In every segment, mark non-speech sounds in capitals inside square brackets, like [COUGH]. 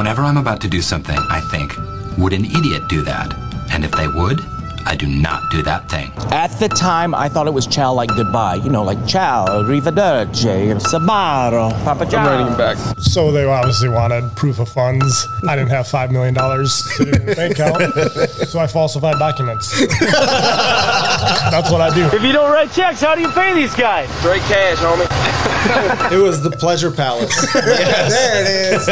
Whenever I'm about to do something, I think, would an idiot do that? And if they would, I do not do that thing. At the time, I thought it was ciao like goodbye. You know, like ciao, arrivederci, sabaro, papa I'm writing back. So they obviously wanted proof of funds. I didn't have $5 million sitting in the bank account, so I falsified documents. [LAUGHS] That's what I do. If you don't write checks, how do you pay these guys? Straight cash, homie. It was the Pleasure Palace. [LAUGHS] There it is.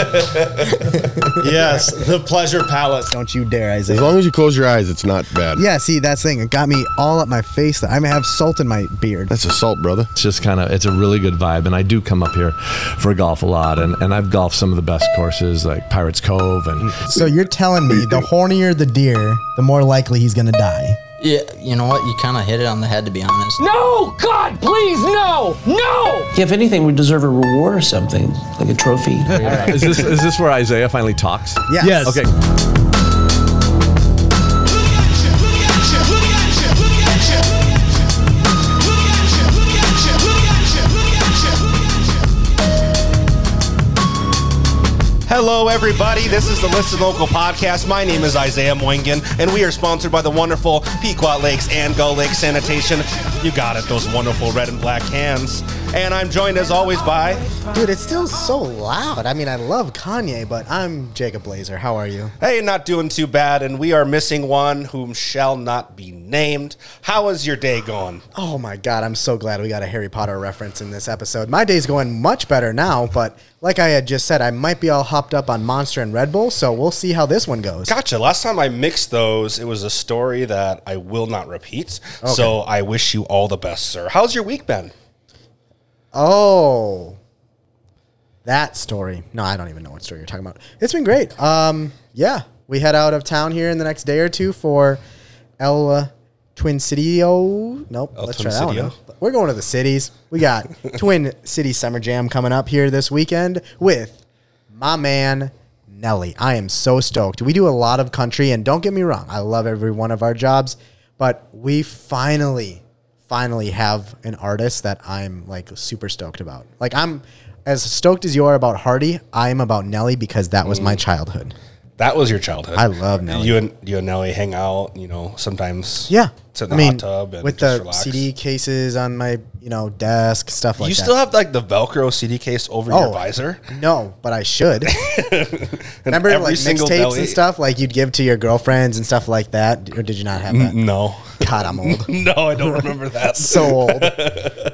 yes, the Pleasure Palace. Don't you dare, Isaiah. As long as you close your eyes, it's not bad. Yeah, see, that's the thing. It got me all up my face. I may have salt in my beard. That's a salt, brother. It's just kind of it's a really good vibe, and I do come up here for golf a lot, and, and I've golfed some of the best courses like Pirates Cove, and So you're telling me the hornier the deer, the more likely he's gonna die. Yeah, you know what? You kind of hit it on the head, to be honest. No! God, please, no! No! If anything, we deserve a reward or something, like a trophy. [LAUGHS] is this is this where Isaiah finally talks? Yes. Yes. Okay. Hello, everybody. This is the Listen Local podcast. My name is Isaiah Moingen, and we are sponsored by the wonderful Pequot Lakes and Gull Lake Sanitation. You got it, those wonderful red and black cans. And I'm joined, as always, by. Dude, it's still so loud. I mean, I love Kanye, but I'm Jacob Blazer. How are you? Hey, not doing too bad, and we are missing one whom shall not be named. How is your day going? Oh my god, I'm so glad we got a Harry Potter reference in this episode. My day's going much better now, but like I had just said, I might be all hopped up on Monster and Red Bull, so we'll see how this one goes. Gotcha. Last time I mixed those, it was a story that I will not repeat. So I wish you all the best, sir. How's your week been? Oh. That story. No, I don't even know what story you're talking about. It's been great. Um, yeah, we head out of town here in the next day or two for El uh, Twin City. Oh, nope. El let's Twin try that one. We're going to the cities. We got [LAUGHS] Twin City Summer Jam coming up here this weekend with my man Nelly. I am so stoked. We do a lot of country, and don't get me wrong, I love every one of our jobs, but we finally, finally have an artist that I'm like super stoked about. Like I'm as stoked as you are about Hardy, I am about Nelly because that was my mm. childhood. That was your childhood. I love Nelly. You and you and Nelly hang out. You know, sometimes. Yeah. Sit in I mean, hot tub and with the relax. CD cases on my, you know, desk, stuff like you that. You still have like the Velcro CD case over Oh. your visor. No, but I should. [LAUGHS] Remember like mixtapes and stuff like you'd give to your girlfriends and stuff like that, or did you not have that? No, God, I'm old. [LAUGHS] no, I don't remember [LAUGHS] that. so old.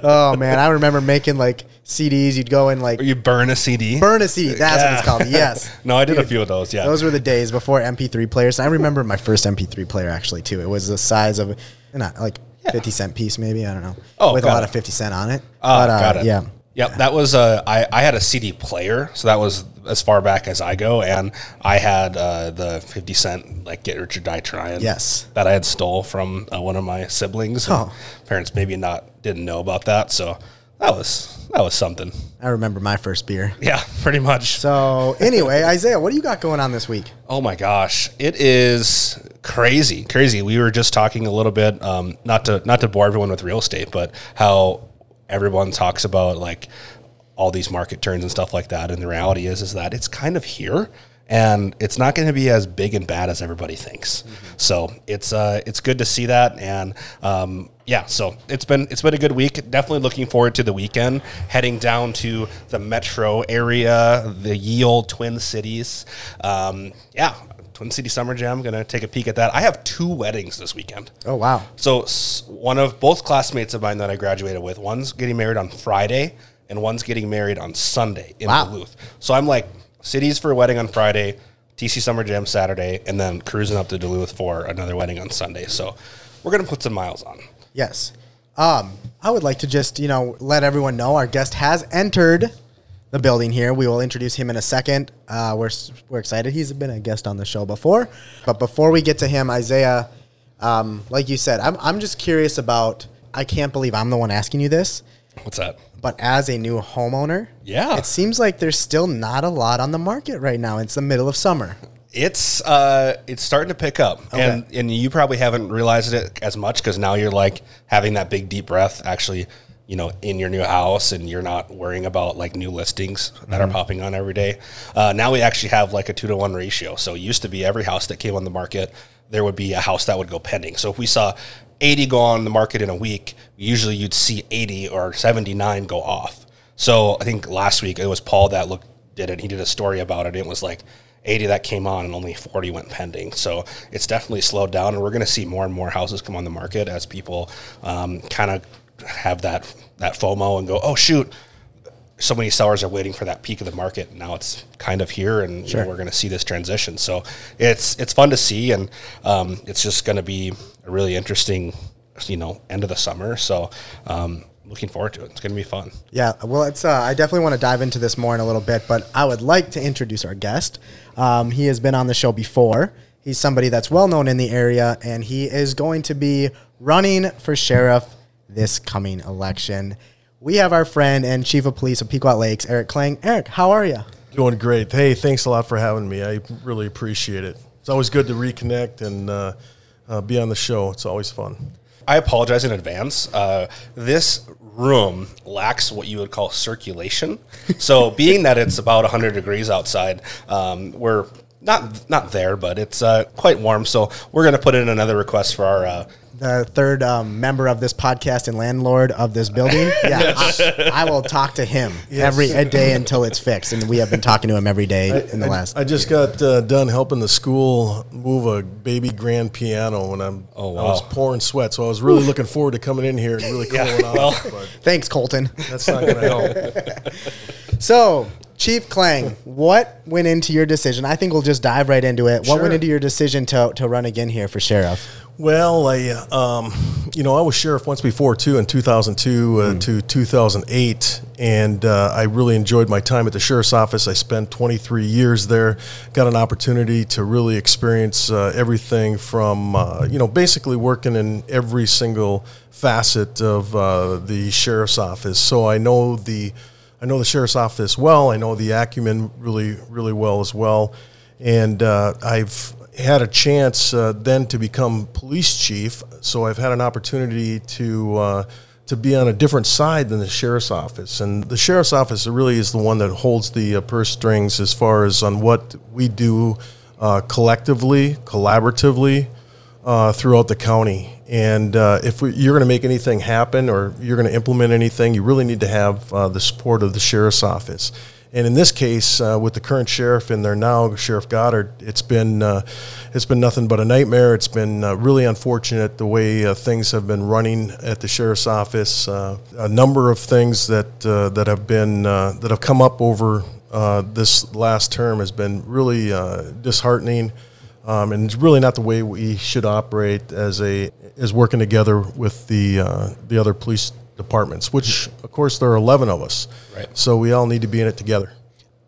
Oh man, I remember making like CDs. You'd go and like you burn a CD. burn a CD. That's what it's called. Yes. No, I did a few of those. Yeah, Those were the days before MP3 players. I remember my first MP3 player actually too. It was the size of not like 50 cent piece maybe. I don't know. Oh, with a lot it. of 50 cent on it. Oh, but, uh, got it. Yeah. Yep, that was uh, I, I had a CD player, so that was as far back as I go, and I had uh, the fifty cent like "Get Rich or Die Trying." Yes. that I had stole from uh, one of my siblings. Oh. parents maybe not didn't know about that, so that was that was something. I remember my first beer. Yeah, pretty much. So anyway, [LAUGHS] Isaiah, what do you got going on this week? Oh my gosh, it is crazy, crazy. We were just talking a little bit, um, not to not to bore everyone with real estate, but how everyone talks about like all these market turns and stuff like that. And the reality is, is that it's kind of here, and it's not going to be as big and bad as everybody thinks. So it's uh, it's good to see that, and um, yeah, so it's been it's been a good week. Definitely looking forward to the weekend, heading down to the metro area, the ye old Twin Cities. Um, yeah, Twin City Summer Jam. Gonna take a peek at that. I have two weddings this weekend. Oh wow. So one of both classmates of mine that I graduated with, one's getting married on Friday, and one's getting married on Sunday in Wow. Duluth. So I'm like cities for a wedding on Friday, TC Summer Jam Saturday, and then cruising up to Duluth for another wedding on Sunday. So we're gonna put some miles on. Yes. Um, I would like to just, you know, let everyone know our guest has entered the building here. We will introduce him in a second. Uh, we're, we're excited. He's been a guest on the show before. But before we get to him, Isaiah, um, like you said, I'm, I'm just curious about, I can't believe I'm the one asking you this, What's that? But as a new homeowner, Yeah. it seems like there's still not a lot on the market right now. It's the middle of summer. It's uh, it's starting to pick up, and and you probably haven't realized it as much because now you're like having that big deep breath. Actually, you know, in your new house and you're not worrying about like new listings that are Mhm. popping on every day. Uh, now we actually have like a two to one ratio. So it used to be every house that came on the market, there would be a house that would go pending. So if we saw 80 go on the market in a week, usually you'd see 80 or 79 go off. So I think last week it was Paul that looked did it. He did a story about it. It was like 80 that came on and only 40 went pending. So it's definitely slowed down, and we're going to see more and more houses come on the market as people um, kind of have that that FOMO and go, oh shoot. So many sellers are waiting for that peak of the market. and Now it's kind of here, and you know, we're going to see this transition. So it's it's fun to see, and um, it's just going to be a really interesting, you know, end of the summer. So um, looking forward to it. It's going to be fun. Yeah, well, it's. Uh, I definitely want to dive into this more in a little bit, but I would like to introduce our guest. Um, he has been on the show before. He's somebody that's well known in the area, and he is going to be running for sheriff this coming election. We have our friend and chief of police of Pequot Lakes, Eric Klang. Eric, how are you? Doing great. Hey, thanks a lot for having me. I really appreciate it. It's always good to reconnect and uh, uh, be on the show. It's always fun. I apologize in advance. Uh, this room lacks what you would call circulation. [LAUGHS] So, being that it's about 100 degrees outside, um, we're not not there, but it's uh, quite warm. So, we're going to put in another request for our. Uh, The third um, member of this podcast and landlord of this building. [LAUGHS] Yeah, Yes. I, I will talk to him Yes. every a day until it's fixed, and we have been talking to him every day in the I, last. I just got uh, done helping the school move a baby grand piano, when I'm Oh, wow. I was pouring sweat. So I was really looking forward to coming in here and really Yeah, cooling off. well- but [LAUGHS] Thanks, Colton. that's not going to help. [LAUGHS] So, Chief Klang, what went into your decision? I think we'll just dive right into it. What Sure. went into your decision to, to run again here for sheriff? Well, I, um, you know, I was sheriff once before too, in 2002 uh, to 2008, and uh, I really enjoyed my time at the sheriff's office. I spent 23 years there, got an opportunity to really experience uh, everything from, uh, you know, basically working in every single facet of uh, the sheriff's office. So I know the, I know the sheriff's office well. I know the acumen really, really well as well, and uh, I've had a chance uh, then to become police chief, so I've had an opportunity to uh, to be on a different side than the sheriff's office. And the sheriff's office really is the one that holds the uh, purse strings as far as on what we do uh, collectively, collaboratively uh, throughout the county. And uh, if we, you're going to make anything happen or you're going to implement anything, you really need to have uh, the support of the sheriff's office. And in this case, uh, with the current sheriff in there now, Sheriff Goddard, it's been uh, it's been nothing but a nightmare. It's been uh, really unfortunate the way things have been running at the sheriff's office. A number of things that that have been that have come up over this last term has been really disheartening. Um, and it's really not the way we should operate as a as working together with the uh, the other police departments. Which, of course, there are eleven of us, Right. So we all need to be in it together.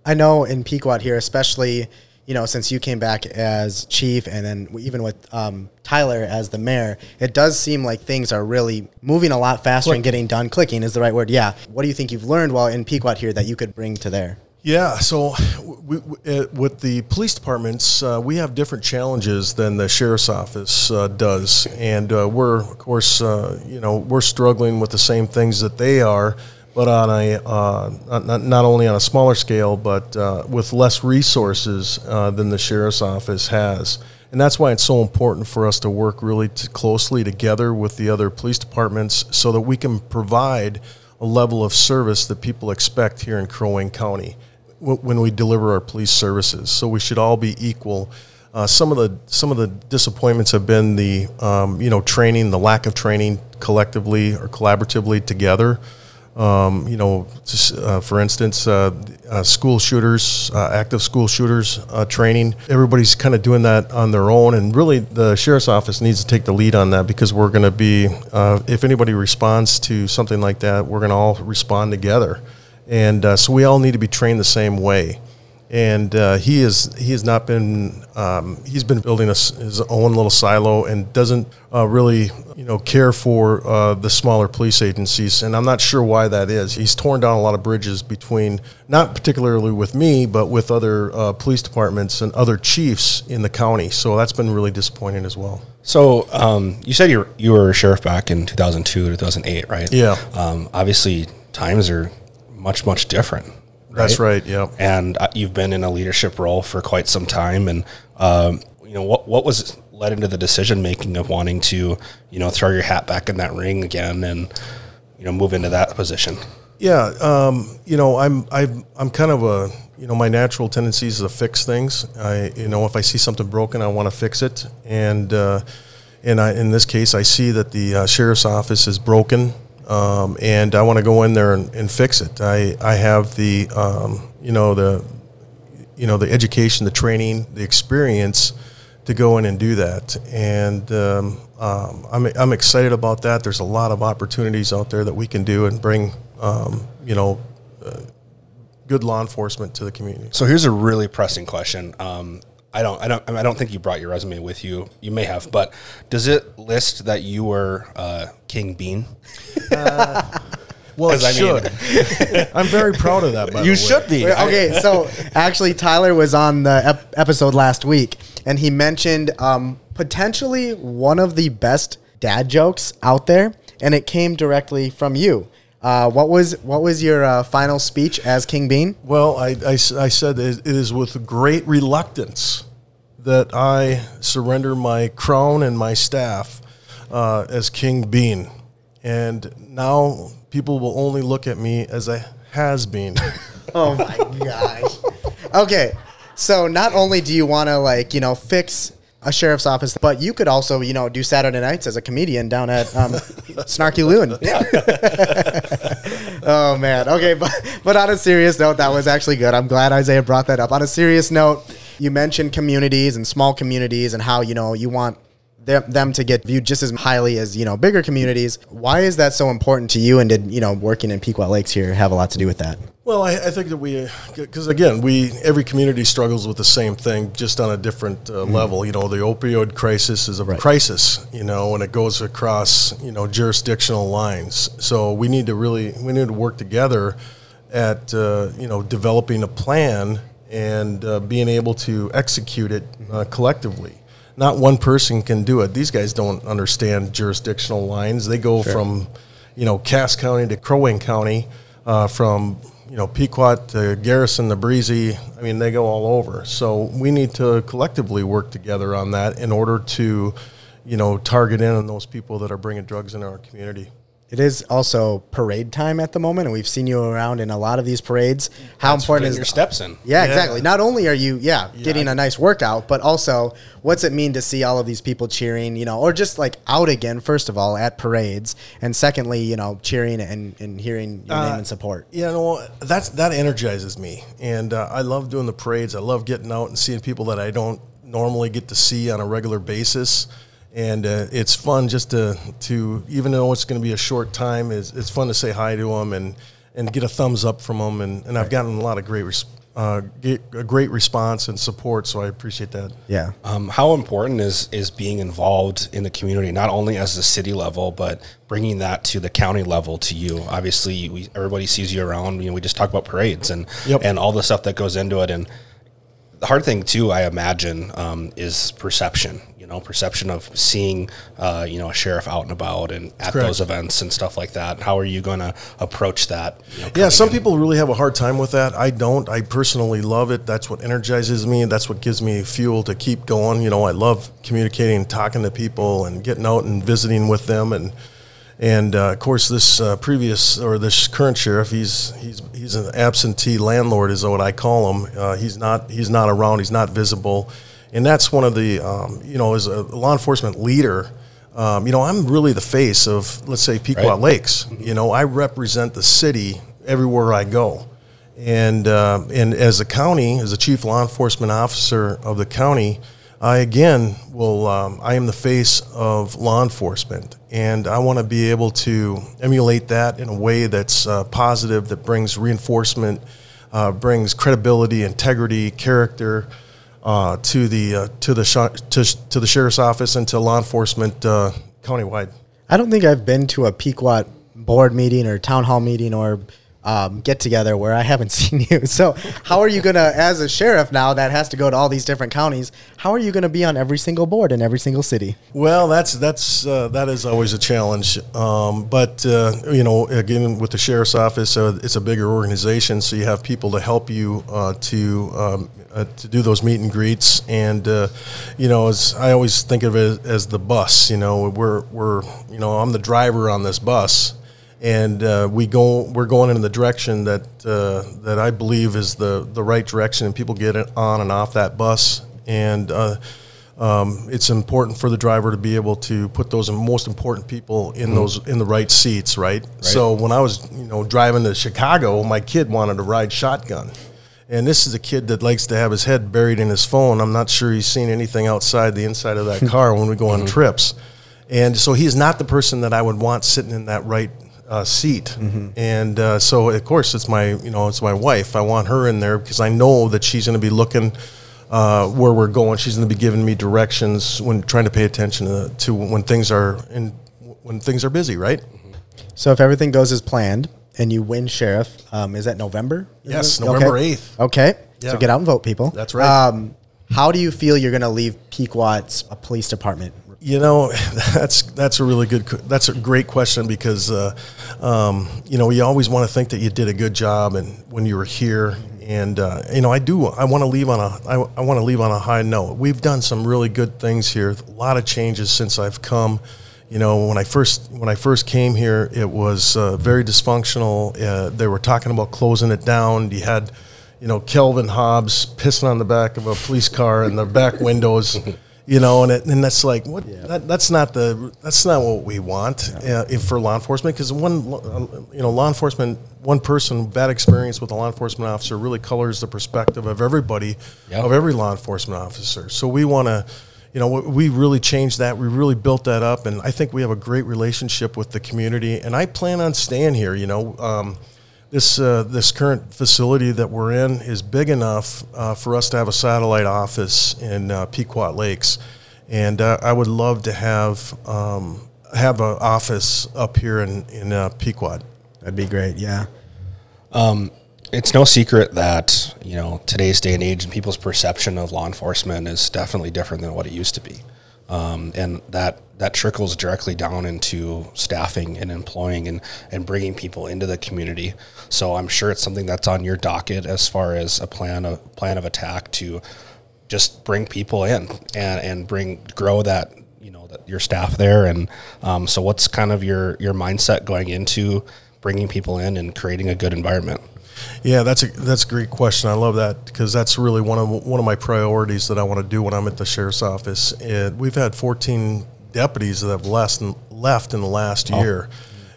I know in Pequot here, especially, you know, since you came back as chief and then even with um, Tyler as the mayor, it does seem like things are really moving a lot faster and getting done. Clicking is the right word. Yeah. What do you think you've learned while in Pequot here that you could bring to there? Yeah, so we, we, uh, with the police departments, uh, we have different challenges than the sheriff's office uh, does, and uh, we're of course, uh, you know, we're struggling with the same things that they are, but on a uh, not, not only on a smaller scale, but with less resources than the sheriff's office has. And that's why it's so important for us to work really closely together with the other police departments so that we can provide a level of service that people expect here in Crow Wing County when we deliver our police services. So we should all be equal. Uh, some of the some of the disappointments have been the um, you know training, the lack of training collectively or collaboratively together. Um, you know, uh, for instance, uh, uh, school shooters, uh, active school shooters uh, training. Everybody's kind of doing that on their own, and really, the sheriff's office needs to take the lead on that because we're going to be, if anybody responds to something like that, we're going to all respond together, and uh, so we all need to be trained the same way. and uh, he is he has not been um, he's been building a his own little silo and doesn't uh, really you know care for uh, the smaller police agencies and I'm not sure why that is he's torn down a lot of bridges between not particularly with me but with other uh, police departments and other chiefs in the county so that's been really disappointing as well So um, you said you were, you were sheriff back in 2002, 2008, right? Yeah. Um, obviously, times are much much different. That's right, yeah. And uh, you've been in a leadership role for quite some time, and um, you know what what was led into the decision making of wanting to you know throw your hat back in that ring again and you know move into that position. Yeah, um, you know, I'm I'm I'm kind of a you know my natural tendency is to fix things. I you know if I see something broken, I want to fix it, and uh, and I in this case, I see that the uh, sheriff's office is broken, um, and I want to go in there and, and fix it. I I have the um, you know the you know the education, the training, the experience to go in and do that, and um, um, I'm I'm excited about that. There's a lot of opportunities out there that we can do and bring um, you know uh, good law enforcement to the community. So here's a really pressing question. I don't, I don't, I don't think you brought your resume with you. You may have, but does it list that you were uh, King Bean? [LAUGHS] Well, it 'Cause I mean- should. [LAUGHS] I'm very proud of that. By You the way. should be. Okay, [LAUGHS] so actually, Tyler was on the ep- episode last week, and he mentioned um, potentially one of the best dad jokes out there, and it came directly from you. Uh, what was what was your uh, final speech as King Bean? Well, I I said it it is with great reluctance that I surrender my crown and my staff uh, as King Bean. And now people will only look at me as a has been. [LAUGHS] Oh my gosh. Okay, so not only do you want to like you know fix a sheriff's office, but you could also you know do Saturday nights as a comedian down at um, [LAUGHS] Snarky Loon. [LAUGHS] oh man. Okay, but but on a serious note, that was actually good. I'm glad Isaiah brought that up. On a serious note, you mentioned communities and small communities and how you know you want them, them to get viewed just as highly as you know bigger communities. Why is that so important to you? And did you know working in Pequot Lakes here have a lot to do with that? Well, I, I think that we, because again, we every community struggles with the same thing, just on a different uh, level. You know, the opioid crisis is a crisis. You know, and it goes across you know jurisdictional lines. So we need to really we need to work together at uh, you know developing a plan and uh, being able to execute it uh, collectively. Not one person can do it. These guys don't understand jurisdictional lines. They go Sure. from you know Cass County to Crow Wing County, uh, from you know Pequot to Garrison the Breezy. I mean, they go all over. So we need to collectively work together on that in order to, you know, target in on those people that are bringing drugs into our community. It is also parade time at the moment, and we've seen you around in a lot of these parades. How That's important is your steps in. Yeah, Yeah. exactly. Not only are you, yeah, Yeah, getting a nice workout, but also what's it mean to see all of these people cheering, you know, or just like out again, first of all, at parades, and secondly, you know, cheering and, and hearing your Uh, name and support. Yeah, know, that's that energizes me, and uh, I love doing the parades. I love getting out and seeing people that I don't normally get to see on a regular basis, and uh, it's fun just to to even though it's going to be a short time, it's, it's fun to say hi to them and and get a thumbs up from them, and, and I've gotten a lot of great res- uh, get a great response and support, so I appreciate that. Yeah. Um, how important is is being involved in the community, not only as the city level, but bringing that to the county level to you? Obviously, we, everybody sees you around. You know, we just talk about parades and Yep. and all the stuff that goes into it. And the hard thing too, I imagine, um, is perception. You know, perception of seeing, uh, you know, a sheriff out and about and at correct. those events and stuff like that. How are you going to approach that? you know, Yeah, some in? people really have a hard time with that. I don't. I personally love it. That's what energizes me. That's what gives me fuel to keep going. You know, I love communicating, talking to people, and getting out and visiting with them. And and uh, of course, this uh, previous or this current sheriff, he's he's he's an absentee landlord, is what I call him. Uh, he's not he's not around. He's not visible, and that's one of the um, you know as a law enforcement leader. Um, you know, I'm really the face of, let's say, Pequot Right. Lakes. You know, I represent the city everywhere I go. And, uh, and as a county, as a chief law enforcement officer of the county, I again will, um, I am the face of law enforcement. And I want to be able to emulate that in a way that's uh, positive, that brings reinforcement uh, brings credibility, integrity, character uh, to the uh, to the sh- to, to the sheriff's office and to law enforcement uh, countywide. I don't think I've been to a Pequot board meeting or town hall meeting or um, get together where I haven't [LAUGHS] seen you. So, how are you going to, as a sheriff now that has to go to all these different counties, how are you going to be on every single board in every single city? Well, that's that's uh, that is always a challenge. Um, but uh, you know, again, with the sheriff's office, uh, it's a bigger organization, so you have people to help you uh, to um, uh, to do those meet and greets. And uh, you know, as I always think of it as the bus. You know, we're we're you know, I'm the driver on this bus and uh, we go we're going in the direction that uh, that I believe is the the right direction, and people get on and off that bus, and uh, um, it's important for the driver to be able to put those most important people in Mhm. those in the right seats, right? So when I was you know driving to Chicago, my kid wanted to ride shotgun. And this is a kid that likes to have his head buried in his phone. I'm not sure he's seen anything outside the inside of that [LAUGHS] car when we go on trips. And so he's not the person that I would want sitting in that right uh, seat. And uh, so, of course, it's my you know it's my wife. I want her in there because I know that she's going to be looking uh, where we're going. She's going to be giving me directions when trying to pay attention to, to when things are in when things are busy. Right. So, if everything goes as planned and you win sheriff, um, is that November? Is Yes, it? November Okay. 8th. Okay. Yeah. So, get out and vote, people. That's right. Um, how do you feel you're going to leave Pequot's police department? You know, [LAUGHS] that's that's a really good. That's a great question because, uh, um, you know, you always want to think that you did a good job and when you were here, and uh, you know, I do. I want to leave on a. I, I want to leave on a high note. We've done some really good things here. A lot of changes since I've come. You know, when I first when I first came here, it was uh, very dysfunctional. Uh, they were talking about closing it down. You had, you know, Kelvin Hobbs pissing on the back of a police car in the back windows. [LAUGHS] You know, and, it, and that's like what that, that's not the that's not what we want uh, if for law enforcement because one uh, you know law enforcement one person bad experience with a law enforcement officer really colors the perspective of everybody Yep. of every law enforcement officer. So we want to you know, we really changed that. We really built that up, and I think we have a great relationship with the community. And I plan on staying here. You know, um, this uh, this current facility that we're in is big enough uh, for us to have a satellite office in uh, Pequot Lakes, and uh, I would love to have um, have an office up here in in uh, Pequot. That'd be great. Yeah. Um, it's no secret that you know today's day and age and people's perception of law enforcement is definitely different than what it used to be, um, and that that trickles directly down into staffing and employing and and bringing people into the community. So I'm sure it's something that's on your docket as far as a plan of plan of attack to just bring people in and and bring grow that you know that your staff there. And um, so what's kind of your your mindset going into bringing people in and creating a good environment Yeah, that's a that's a great question. I love that because that's really one of one of my priorities that I want to do when I'm at the sheriff's office. And we've had 14 deputies that have left left in the last Oh. year,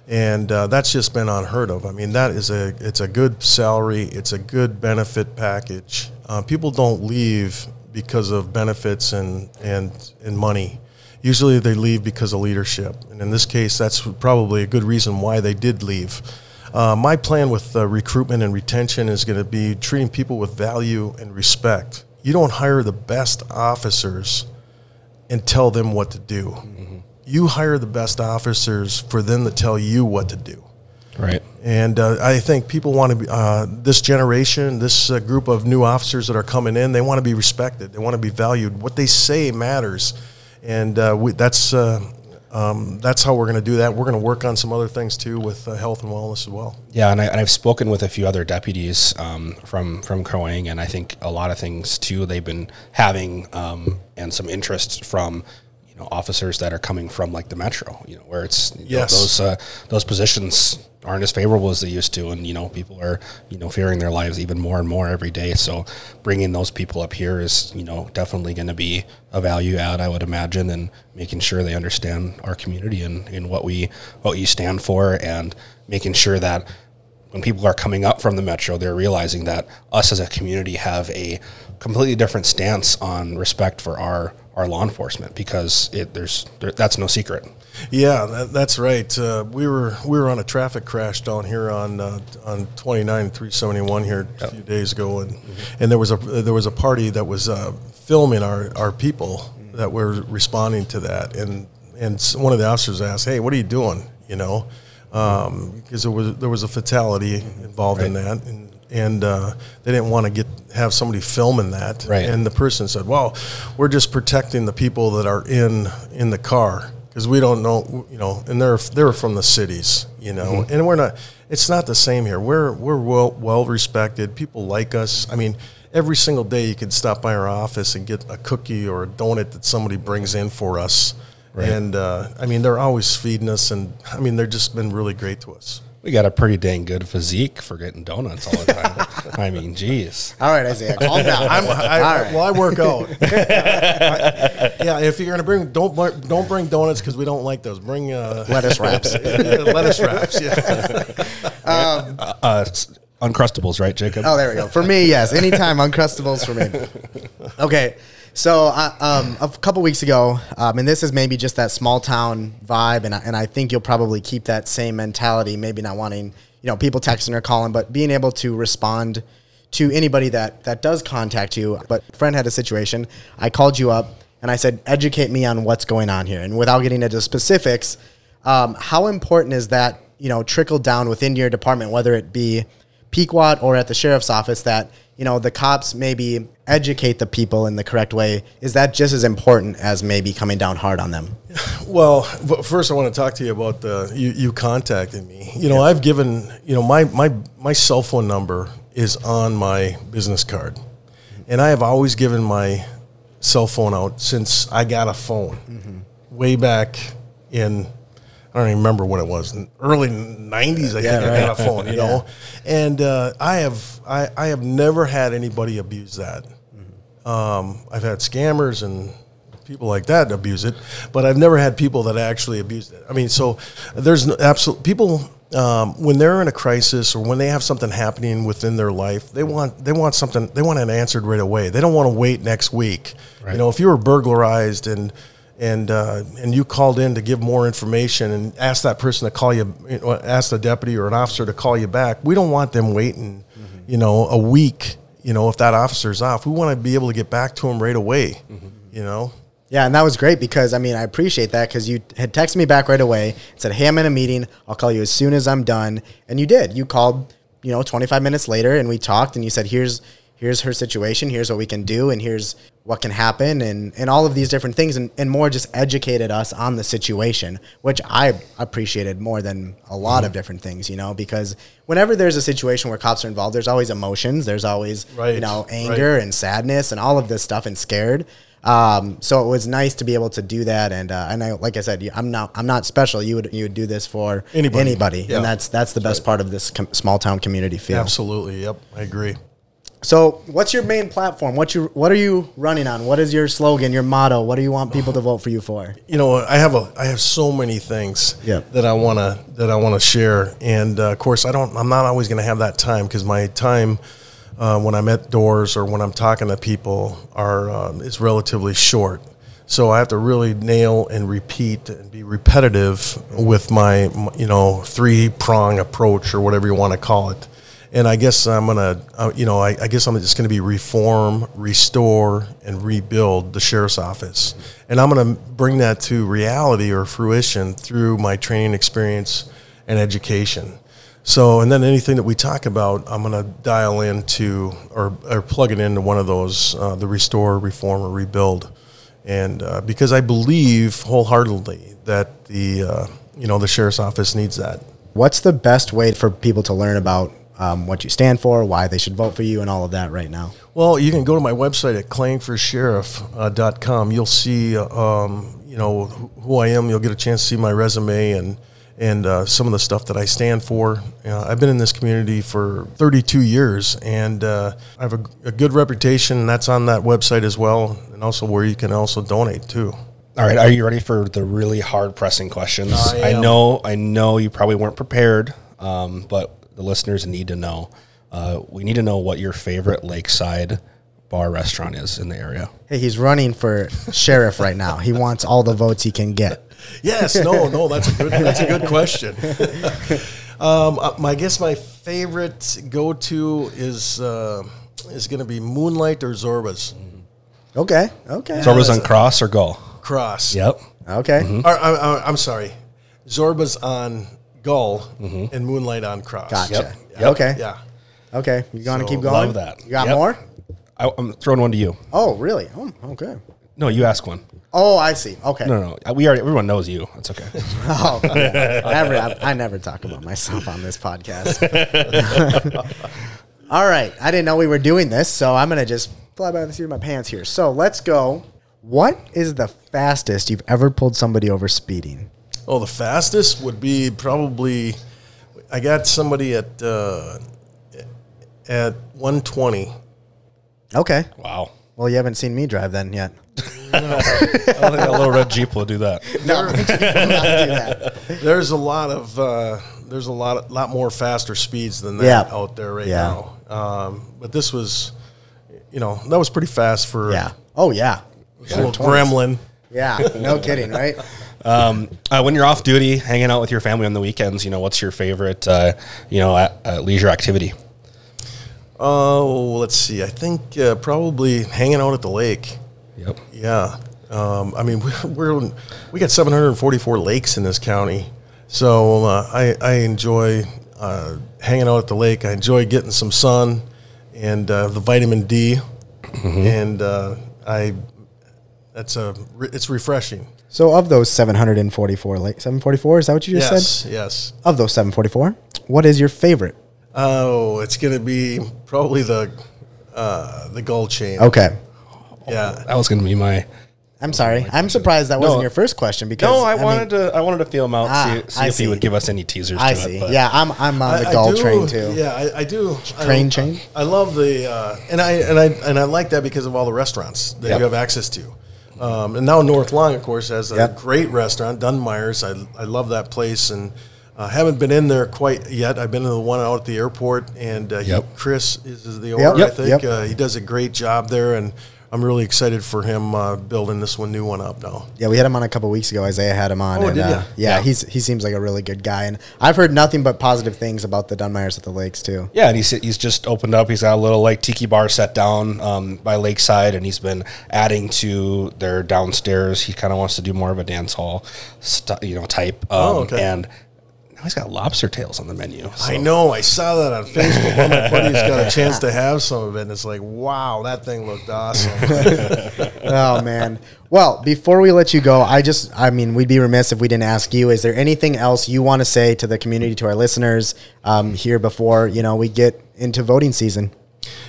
and uh, that's just been unheard of. I mean, that is a it's a good salary, it's a good benefit package. Uh, people don't leave because of benefits and and and money. Usually, they leave because of leadership, and in this case, that's probably a good reason why they did leave. Uh, my plan with uh, recruitment and retention is going to be treating people with value and respect. You don't hire the best officers and tell them what to do. You hire the best officers for them to tell you what to do. right And uh, I think people want to be, uh, this generation, this uh, group of new officers that are coming in, they want to be respected. They want to be valued. What they say matters. And uh, we, that's, uh, um, that's how we're going to do that. We're going to work on some other things too with uh, health and wellness as well. yeah and, I, i've spoken with a few other deputies um, from from crow and i think a lot of things too they've been having um, and some interest from know officers that are coming from like the metro you know where it's you know, Yes. those uh, those positions aren't as favorable as they used to and you know people are you know fearing their lives even more and more every day so bringing those people up here is you know definitely going to be a value add i would imagine and making sure they understand our community and, and what we what you stand for and making sure that when people are coming up from the metro, they're realizing that us as a community have a completely different stance on respect for our our law enforcement because it there's there, that's no secret. Yeah, that, that's right. Uh, we were we were on a traffic crash down here on uh, on 29 371 here a few days ago, and and there was a there was a party that was uh, filming our, our people that were responding to that, and and one of the officers asked, "Hey, what are you doing?" You know, um, because there was there was a fatality involved in that, and and uh, they didn't want to get have somebody filming that, Right. And the person said, "Well, we're just protecting the people that are in in the car because we don't know, you know, and they're they're from the cities, you know, Mhm. and we're not. It's not the same here. We're we're well well respected. People like us. I mean." Every single day, you can stop by our office and get a cookie or a donut that somebody brings in for us, Right. and uh, I mean they're always feeding us, and I mean they've just been really great to us. We got a pretty dang good physique for getting donuts all the time. [LAUGHS] I mean, geez. All right, Isaiah, calm down. I'm, I, All right. Well, I work out. I- [LAUGHS] yeah, if you're gonna bring, don't don't bring donuts because we don't like those. Bring uh, Lettuce wraps. Yeah, [LAUGHS] lettuce wraps. Yeah. uh, uh, Uncrustables, right, Jacob? Oh, there we go. For me, yes. Anytime Uncrustables for me. Okay. So um, a couple weeks ago, um, and this is maybe just that small town vibe, and I, and I think you'll probably keep that same mentality. Maybe not wanting, you know, people texting or calling, but being able to respond to anybody that that does contact you. But friend had a situation. I called you up and I said, educate me on what's going on here, and without getting into specifics, um, how important is that? You know, trickle down within your department, whether it be Pequot or at the sheriff's office that you know the cops maybe educate the people in the correct way is that just as important as maybe coming down hard on them [LAUGHS] Well, first I want to talk to you about the you, you contacted me. You know, I've given you know my my my cell phone number is on my business card, and I have always given my cell phone out since I got a phone, mm-hmm. way back in. I don't even remember what it was. Early '90s, I Yeah, think I right. got a phone. You [LAUGHS] Yeah. know, and uh, I have I, I have never had anybody abuse that. Um, I've had scammers and people like that abuse it, but I've never had people that actually abuse it. I mean, so there's no, absolute people um, when they're in a crisis or when they have something happening within their life, they want they want something they want it answered right away. They don't want to wait next week. You know, if you were burglarized and and uh, and you called in to give more information and ask that person to call you, ask the deputy or an officer to call you back. We don't want them waiting, you know, a week. You know, if that officer's off, we want to be able to get back to them right away. You know, yeah and that was great because i mean i appreciate that because you had texted me back right away and said hey i'm in a meeting i'll call you as soon as i'm done and you did you called you know 25 minutes later and we talked and you said here's here's her situation here's what we can do and here's what can happen and and all of these different things and, and more just educated us on the situation which i appreciated more than a lot of different things you know because whenever there's a situation where cops are involved there's always emotions there's always you know anger right. and sadness and all of this stuff and scared um, so it was nice to be able to do that and uh, and I, like I said I'm not I'm not special you would you would do this for Anybody. anybody Yeah. and that's that's the best part of this com- small town community feel absolutely. Yep, I agree. So, what's your main platform? What you what are you running on? What is your slogan, your motto? What do you want people to vote for you for? you know i have a i have so many things Yep. that i want to that i want to share and uh, of course i don't i'm not always going to have that time because my time uh, when i'm at doors or when i'm talking to people are um, is relatively short so i have to really nail and repeat and be repetitive with my you know three prong approach or whatever you want to call it and I guess I'm gonna, uh, you know, I, I guess I'm just gonna be reform, restore, and rebuild the sheriff's office, and I'm gonna bring that to reality or fruition through my training experience and education. So, and then anything that we talk about, I'm gonna dial into or, or plug it into one of those, uh, the restore, reform, or rebuild, and uh, because I believe wholeheartedly that the, uh, you know, the sheriff's office needs that. What's the best way for people to learn about um, what you stand for, why they should vote for you, and all of that right now? Well, you can go to my website at klangforsheriff.com. You'll see, um, you know, who who I am. You'll get a chance to see my resume and and uh, some of the stuff that I stand for. Uh, I've been in this community for 32 years, and uh, I have a, a good reputation. And that's on that website as well, and also where you can also donate too. All right, are you ready for the really hard pressing questions? I I know, I know you probably weren't prepared, um, but the listeners need to know. Uh, we need to know what your favorite lakeside bar restaurant is in the area. Hey, he's running for sheriff right now. He wants all the votes he can get. Yes, no, no, that's a good that's a good question. [LAUGHS] um, uh, I guess my favorite go to is uh, is going to be Moonlight or Zorba's Okay. Okay. Zorba's on Cross or Gull? Cross. Yep. Okay. Or, I, I, I'm sorry, Zorba's on Gull mm-hmm. and Moonlight on Cross. Gotcha. Yep. Okay. Yeah. Okay. You going to So, keep going? love that. You got Yep. more? I, I'm throwing one to you. Oh, really? Oh, okay. No, you ask one. Oh, I see. Okay. No, no, no. Uh, we already everyone knows you. That's okay. [LAUGHS] Oh, yeah. never, I, I never talk about myself on this podcast. [LAUGHS] All right. I didn't know we were doing this, so I'm going to just fly by the seat of my pants here. So let's go. What is the fastest you've ever pulled somebody over speeding? Oh, the fastest would be probably. I got somebody at uh, at 120. Okay. Wow. Well, you haven't seen me drive then yet. [LAUGHS] I don't think a little red Jeep will do that. [LAUGHS] No, [LAUGHS] not do that. There's a lot of uh, there's a lot lot more faster speeds than that Yeah. out there right Yeah. now. Um, but this was, you know, that was pretty fast for Yeah. Oh, yeah. a little gremlin. Yeah. No kidding, right? Um, uh, when you're off duty, hanging out with your family on the weekends, you know, what's your favorite, uh, you know, uh, leisure activity? Oh, let's see. I think uh, probably hanging out at the lake. Yep. Yeah. Um, I mean, [LAUGHS] we're, we're we got 744 lakes in this county, so uh, I I enjoy uh, hanging out at the lake. I enjoy getting some sun and uh, the vitamin D, and uh, I that's a it's refreshing. So, of those 744, like 744, is that what you just yes, said? yes. Yes. Of those 744, what is your favorite? Oh, it's gonna be probably the uh, the gull chain. Okay. Yeah. That was going to be my. I'm sorry. I'm surprised that wasn't your first question because No, I, mean, wanted to. I wanted to feel him out. Ah, see see if see. he would give us any teasers. I to see. It, but- yeah, I'm I'm on the I- I gull do- train too. Yeah, I, I do. Train I, chain? I love the uh, and I and I and I like that because of all the restaurants that Yep. you have access to. Um, and now North Long, of course, has a Yep. great restaurant, Dunmire's. I, I love that place and uh, haven't been in there quite yet. I've been in the one out at the airport, and uh, he- Chris is, is the owner. Yep. I think Yep. Uh, he does a great job there, and I'm really excited for him uh, building this one new one up now. Yeah, we had him on a couple weeks ago. Isaiah had him on. Oh, and, did uh, yeah, Yeah. he's he seems like a really good guy, and I've heard nothing but positive things about the Dunmires at the Lakes too. Yeah, and he's he's just opened up. He's got a little like tiki bar set down um, by Lakeside, and he's been adding to their downstairs. He kind of wants to do more of a dance hall, st- you know, type. Um, Oh, okay. And now he's got lobster tails on the menu. so- I know. I saw that on Facebook. One of my buddies got a chance to [LAUGHS] have some of it, and it's like, wow, that thing looked awesome. [LAUGHS] oh man. Well, before we let you go, I just I mean we'd be remiss if we didn't ask you. Is there anything else you want to say to the community, to our listeners um, here before you know we get into voting season?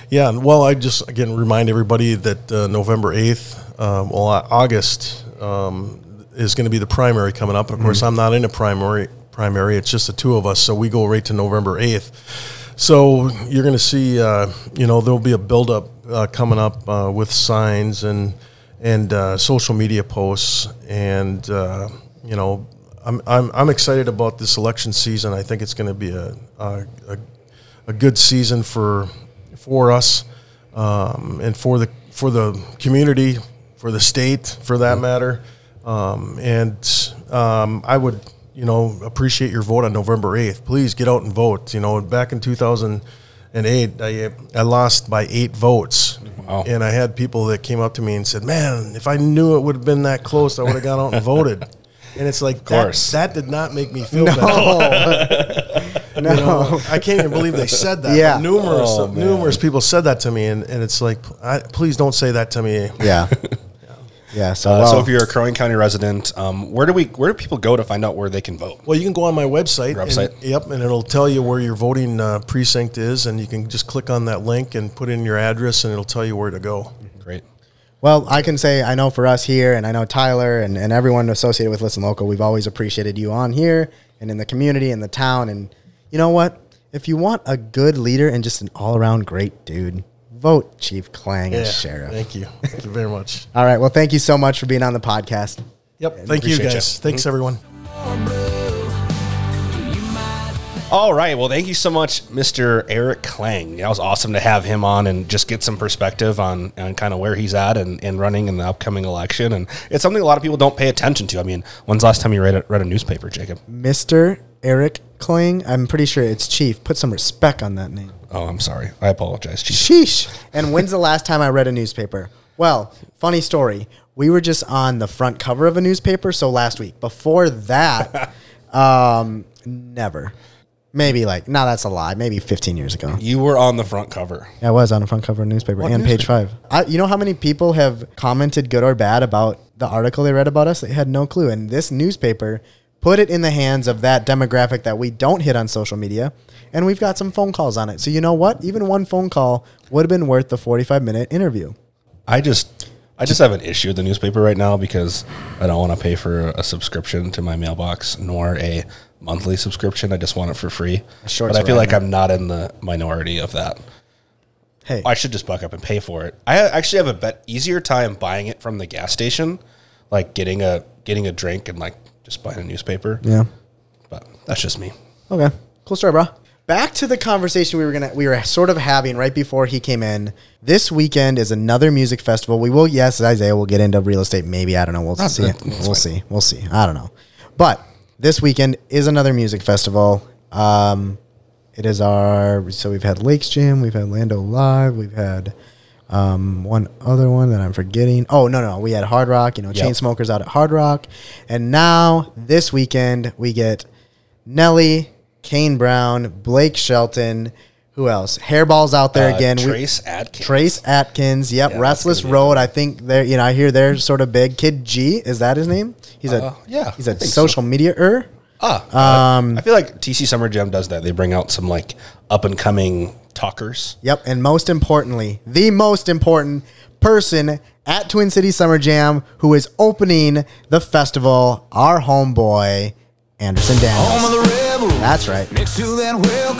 Yeah, well, I just again remind everybody that uh, November eighth, um, well, August um, is going to be the primary coming up. Of course, I'm not in a primary. Primary, it's just the two of us, so we go right to November eighth. So you're going to see, uh, you know, there'll be a buildup uh, coming up uh, with signs and and uh, social media posts, and uh, you know, I'm, I'm I'm excited about this election season. I think it's going to be a, a, a a good season for for us um, and for the for the community, for the state, for that matter. Um, and um, I would, you know, appreciate your vote on November eighth. Please get out and vote. You know, back in two thousand and eight, I I lost by eight votes. Wow. And I had people that came up to me and said, "Man, if I knew it would have been that close, I would have gone out and voted." [LAUGHS] And it's like, course. that, that did not make me feel better. [LAUGHS] You know, I can't even believe they said that. Yeah. But numerous, Oh, numerous people said that to me, and, and it's like, I, please don't say that to me. Yeah. [LAUGHS] Yeah. So, Uh, well, so if you're a Crow Wing County resident, um, where do we where do people go to find out where they can vote? Well, you can go on my website. Your website? And, yep, and it'll tell you where your voting uh, precinct is, and you can just click on that link and put in your address, and it'll tell you where to go. Great. Well, I can say I know for us here, and I know Tyler and, and everyone associated with Listen Local, we've always appreciated you on here and in the community and the town. And you know what? If you want a good leader and just an all around great dude, vote Chief Klang as sheriff. Thank you. Thank you very much. [LAUGHS] All right. Well, thank you so much for being on the podcast. Yep. Thank you, guys. you. Thanks, everyone. All right. Well, thank you so much, Mr. Eric Klang. That was awesome to have him on and just get some perspective on, on kind of where he's at and, and running in the upcoming election. And it's something a lot of people don't pay attention to. I mean, when's the last time you read a, read a newspaper, Jacob? Mr. Eric Klang. I'm pretty sure it's Chief. Put some respect on that name. Oh, I'm sorry. I apologize, Chief. Sheesh. And when's the last time I read a newspaper? Well, funny story. We were just on the front cover of a newspaper, so last week. Before that, [LAUGHS] um, never. Maybe like, no, that's a lie. Maybe 15 years ago. You were on the front cover. I was on the front cover of a newspaper What and page five. I, you know how many people have commented good or bad about the article they read about us? They had no clue. And this newspaper put it in the hands of that demographic that we don't hit on social media. And we've got some phone calls on it. So you know what? Even one phone call would have been worth the 45 minute interview. I just I just have an issue with the newspaper right now because I don't want to pay for a subscription to my mailbox nor a monthly subscription. I just want it for free. But I feel like. I'm not in the minority of that. Hey, I should just buck up and pay for it. I actually have a bet easier time buying it from the gas station, like getting a getting a drink and like just buying a newspaper. Yeah. But that's just me. Okay. Cool story, bro. Back to the conversation we were gonna we were sort of having right before he came in. This weekend is another music festival. We will yes, Isaiah will get into real estate. Maybe I don't know. We'll That's see. good. We'll fine. see. We'll see. I don't know. But this weekend is another music festival. Um, it is our so we've had Lakes Jam, we've had Lando Live, we've had um, one other one that I'm forgetting. Oh no, no, we had Hard Rock. You know, Yep. Chainsmokers out at Hard Rock, and now this weekend we get Nelly, Kane Brown, Blake Shelton. Who else? Hairballs out there Uh, again. We- Trace Atkins. Trace Atkins. Yep. Yeah, Restless Road. I think they're. You know, I hear they're sort of big. Kidd G is that his name? He's Uh, a yeah, He's a so. social media er. Ah, Um, I feel like TC Summer Jam does that. They bring out some like up and coming talkers. Yep, and most importantly, the most important person at Twin City Summer Jam who is opening the festival, our homeboy Anderson Daniels. That's right.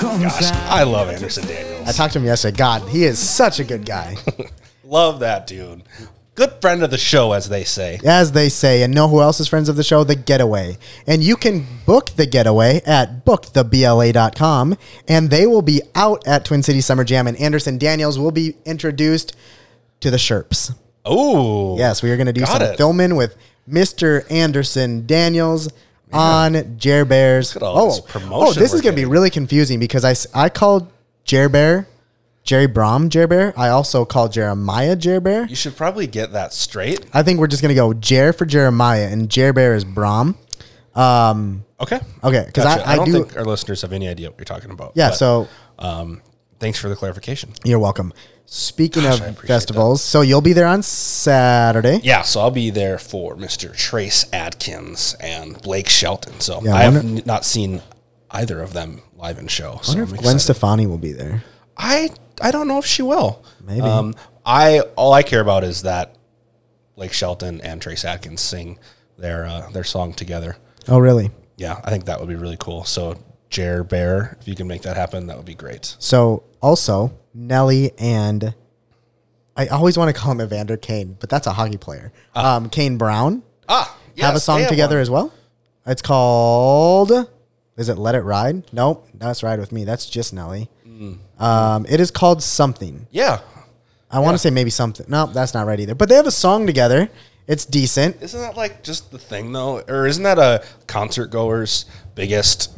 Gosh, I love Anderson Daniels. I talked to him yesterday. God, he is such a good guy, [LAUGHS] Love that dude. Good friend of the show, as they say. as they say. And know who else is friends of the show? The Getaway. And you can book the Getaway at bookthebla.com, and they will be out at Twin City Summer Jam. And Anderson Daniels will be introduced to the Sherps. Oh, Yes, we are going to do some it. filming with Mr. Anderson Daniels on Jer Bears. Oh, oh, this is going to be really confusing because I, I called Jer Bear Jerry Brom Jer Bear. I also call Jeremiah Jer Bear. You should probably get that straight. I think we're just going to go Jer for Jeremiah and Jer Bear is Brom. Um, Okay. Because Gotcha. I- I don't do- think our listeners have any idea what you're talking about. Yeah, but, so- um, thanks for the clarification. you're welcome. Speaking Gosh, of festivals, so you'll be there on Saturday. Yeah, so I'll be there for Mr. Trace Atkins and Blake Shelton. So Yeah, I I have n- not seen either of them live in show. I So wonder I'm if Gwen. Stefani will be there. I I don't know if she will. Maybe. Um, I all I care about is that Blake Shelton and Trace Atkins sing their uh, their song together. Oh, really? Yeah, I think that would be really cool. So Jer Bear, if you can make that happen, that would be great. So also Nelly and I always want to call him Evander Kane, but that's a hockey player. Um, Kane Brown Ah, have a song together one. as well. It's called. Is it Let It Ride? Nope, that's Ride with Me. That's just Nelly. Um, it is called something. Yeah, I want to say maybe something. No, that's not right either. But they have a song together. It's decent. Isn't that like just the thing though, or isn't that a concert goer's biggest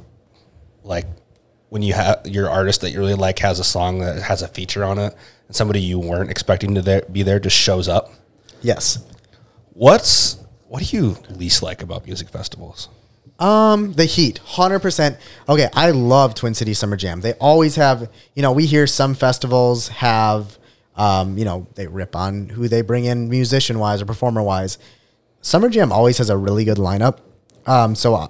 like when you have your artist that you really like has a song that has a feature on it, and somebody you weren't expecting to there, be there just shows up? Yes. What's what do you least like about music festivals? Um, the heat, hundred percent. Okay, I love Twin City Summer Jam. They always have, you know, we hear some festivals have, um, you know, they rip on who they bring in musician wise or performer wise. Summer Jam always has a really good lineup. Um, so I-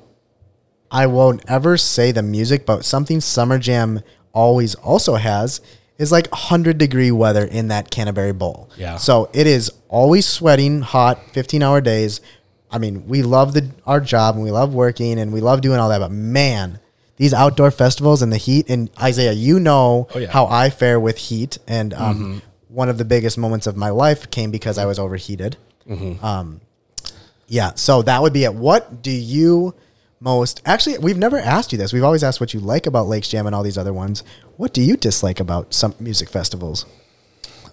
I won't ever say the music, but something Summer Jam always also has is like 100 degree weather in that Canterbury Bowl. Yeah. So it is always sweating, hot, 15 hour days. I mean, we love the our job and we love working and we love doing all that, but man, these outdoor festivals and the heat and Isaiah, you know Oh, yeah. how I fare with heat and um, one of the biggest moments of my life came because I was overheated. Um, yeah, so that would be it. What do you most? Actually, we've never asked you this. We've always asked what you like about Lakes Jam and all these other ones. What do you dislike about some music festivals?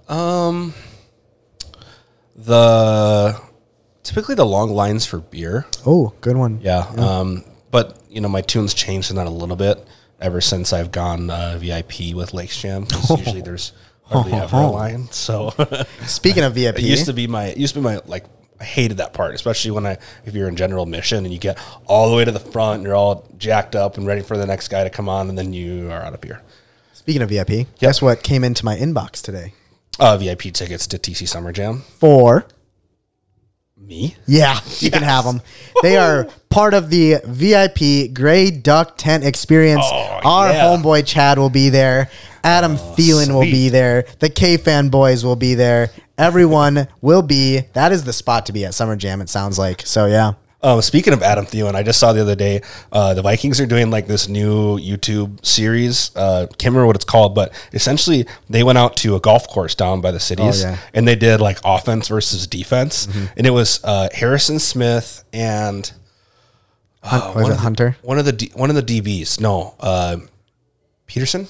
Um, the typically the long lines for beer. Oh, good one. Yeah. Um, but you know, my tunes changed in that a little bit ever since I've gone uh, VIP with Lakes Jam. 'cause [LAUGHS] usually there's hardly ever a [LAUGHS] line. So [LAUGHS] Speaking of VIP, it used to be my it used to be my like I hated that part, especially when I if you're in general admission and you get all the way to the front and you're all jacked up and ready for the next guy to come on and then you are out of beer. Speaking of VIP, guess what came into my inbox today? Uh, VIP tickets to TC Summer Jam. For Me? Yeah, you can have them. They are part of the VIP Gray Duck Tent experience. Oh, Our yeah. homeboy Chad will be there. Adam oh, Thielen will be there. The K Fan Boys will be there. Everyone will be. That is the spot to be at Summer Jam. It sounds like. So yeah. Um, speaking of Adam Thielen, I just saw the other day uh, the Vikings are doing like this new YouTube series. Uh, can't remember what it's called, but essentially they went out to a golf course down by the cities Oh, yeah. and they did like offense versus defense, and it was uh, Harrison Smith and uh, was one it of the- Hunter? one of the D, one of the DBs. No, uh, Peterson,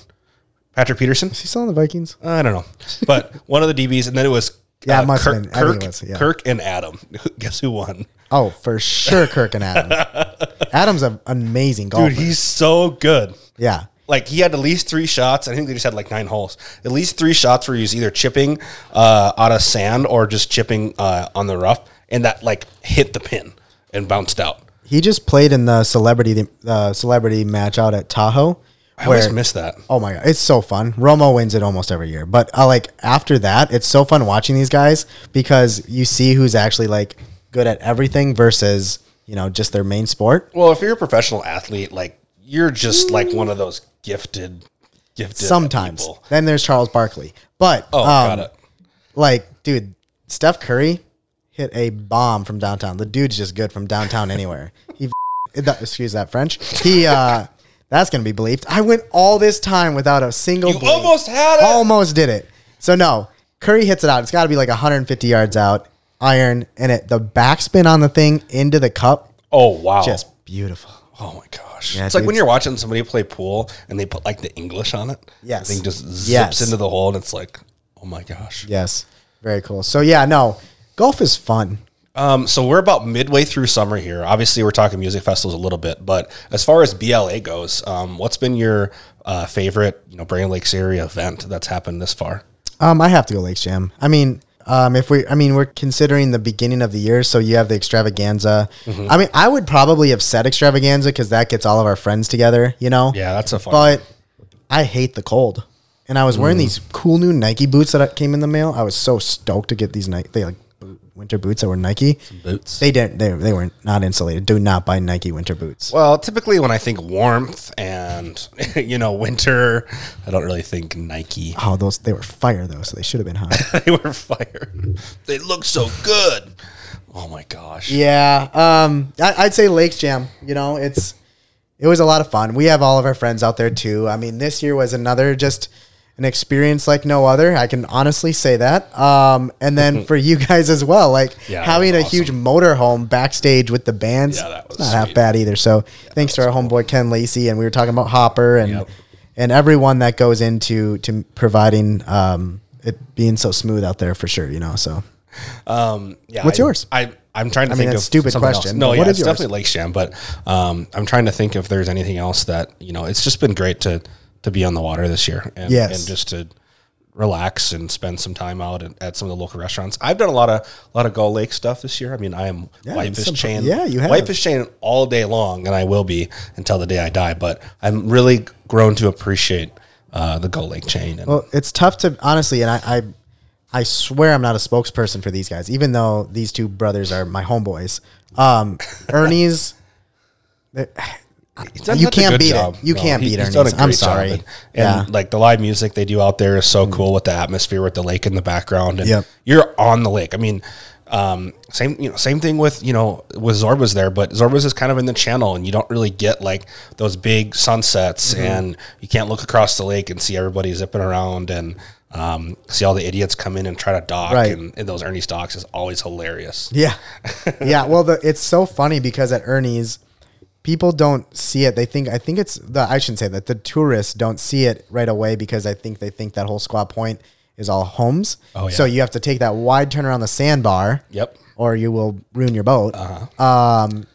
Patrick Peterson. Is he still in the Vikings? I don't know, but one of the DBs, and then it was Yeah, uh, Kirk, been. I think it Kirk, yeah. Kirk and Adam. [LAUGHS] Guess who won? Oh, for sure, Kirk and Adam. [LAUGHS] Adam's an amazing golfer. Dude, he's so good. yeah. Like he had at least three shots. I think they just had like nine holes. At least three shots where he was either chipping uh, out of sand or just chipping uh, on the rough, and that like hit the pin and bounced out. He just played in the celebrity uh, celebrity match out at Tahoe. I always miss that. Oh my god, it's so fun. Romo wins it almost every year, but uh, like after that, it's so fun watching these guys because you see who's actually like good at everything versus you know just their main sport. Well, if you're a professional athlete, like you're just like one of those gifted, gifted. Sometimes. people. Then there's Charles Barkley, but Oh, um, got it. like dude, Steph Curry hit a bomb from downtown. The dude's just good from downtown [LAUGHS] anywhere. He, excuse that French. He uh, that's gonna be bleeped. I went all this time without a single. You bleep. almost had it. Almost did it. So no, Curry hits it out. It's got to be like 150 yards out, iron, and it the backspin on the thing into the cup. Oh wow! Just beautiful. Oh my gosh! Yeah, it's like when you're watching somebody play pool and they put like the English on it. Yes. the thing just zips Yes. into the hole and it's like, oh my gosh. Yes, very cool. So yeah, no, golf is fun. Um, so we're about midway through summer here. Obviously, we're talking music festivals a little bit, but as far as BLA goes, um, what's been your uh, favorite, you know, Brainerd Lakes area event that's happened this far? Um, I have to go Lakes Jam. I mean, um, if we, I mean, we're considering the beginning of the year, so you have the extravaganza. Mm-hmm. I mean, I would probably have said extravaganza because that gets all of our friends together, you know. Yeah, that's a fun. But I hate the cold, and I was wearing Mm. these cool new Nike boots that came in the mail. I was so stoked to get these Nike, they like winter boots that were Nike. boots. They didn't. They they were not insulated. Do not buy Nike winter boots. Well, typically when I think warmth and [LAUGHS] you know winter, I don't really think Nike. Oh, those they were fire though, so they should have been hot. [LAUGHS] they were fire. They look so good. Oh my gosh. Yeah, um, I, I'd say Lakes Jam. You know, it's it was a lot of fun. We have all of our friends out there too. I mean, this year was another just an experience like no other. I can honestly say that. Um, and then [LAUGHS] for you guys as well, like Yeah, having a awesome. huge motorhome backstage with the bands. Yeah, that was not half bad either. So thanks to our homeboy Ken Lacey, and we were talking about Hopper and Yep. and everyone that goes into to providing um, it being so smooth out there for sure. You know, so. Um, yeah. What's I- yours? I I'm trying to I mean, think that's of stupid question, Else. No, yeah, it's yours? definitely Lakes Jam, but um, I'm trying to think if there's anything else that you know. It's just been great to to be on the water this year, and, Yes. and just to relax and spend some time out at, at some of the local restaurants. I've done a lot of a lot of Gull Lake stuff this year. I mean, I am Yeah, whitefish some- chain. yeah, you have. whitefish chain all day long, and I will be until the day I die. But I'm really grown to appreciate uh, the Gull Lake chain. And Well, it's tough to honestly, and I, I, I swear I'm not a spokesperson for these guys, even though these two brothers are my homeboys. Um, [LAUGHS] Ernie's, you can't beat job. it. You No, can't he- beat he's Ernie's. done a I'm sorry. And, yeah, and like the live music they do out there is so cool with the atmosphere with the lake in the background. And Yep. you're on the lake. I mean, um, same you know, same thing with you know with Zorba's there, but Zorba's is kind of in the channel, and you don't really get like those big sunsets, Mm-hmm. and you can't look across the lake and see everybody zipping around and. Um, see all the idiots come in and try to dock, Right. and, and those Ernie's docks is always hilarious. yeah, [LAUGHS] yeah. Well, the, it's so funny because at Ernie's, people don't see it. They think I think it's the I shouldn't say that the tourists don't see it right away because I think they think that whole Squaw Point is all homes. Oh, yeah. So you have to take that wide turn around the sandbar. Yep. Or you will ruin your boat. Uh-huh. Um,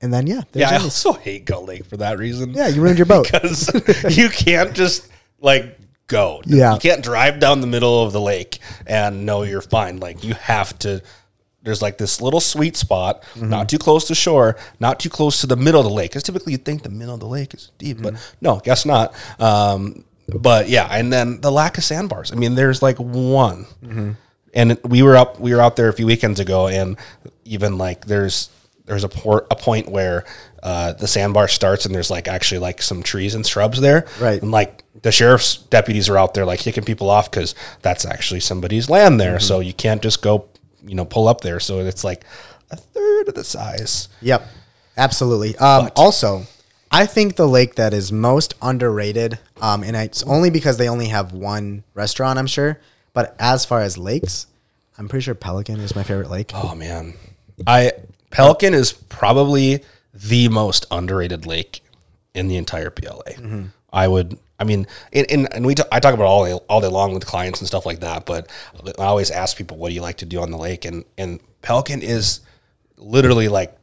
and then yeah, Yeah, I also hate Gull Lake for that reason. Yeah, you ruined your boat. [LAUGHS] because you can't just like go. Yeah. you can't drive down the middle of the lake and know you're fine. Like you have to. There's like this little sweet spot, Mm-hmm. not too close to shore, not too close to the middle of the lake. Because typically you think the middle of the lake is deep, but Mm-hmm. no, guess not. Um, but yeah, and then the lack of sandbars. I mean, there's like one, Mm-hmm. and we were up we were out there a few weekends ago, and even like there's there's a port a point where uh, the sandbar starts, and there's like actually like some trees and shrubs there, Right. And like the sheriff's deputies are out there like kicking people off because that's actually somebody's land there, so you can't just go you know pull up there. So it's like a third of the size. Yep, absolutely. Um, also, I think the lake that is most underrated, um, and it's only because they only have one restaurant, I'm sure. But as far as lakes, I'm pretty sure Pelican is my favorite lake. Oh man, I Pelican is probably the most underrated lake in the entire BLA. I would, I mean, and, and, and we t- I talk about it all day, all day long with clients and stuff like that. But I always ask people, what do you like to do on the lake? And and Pelican is literally like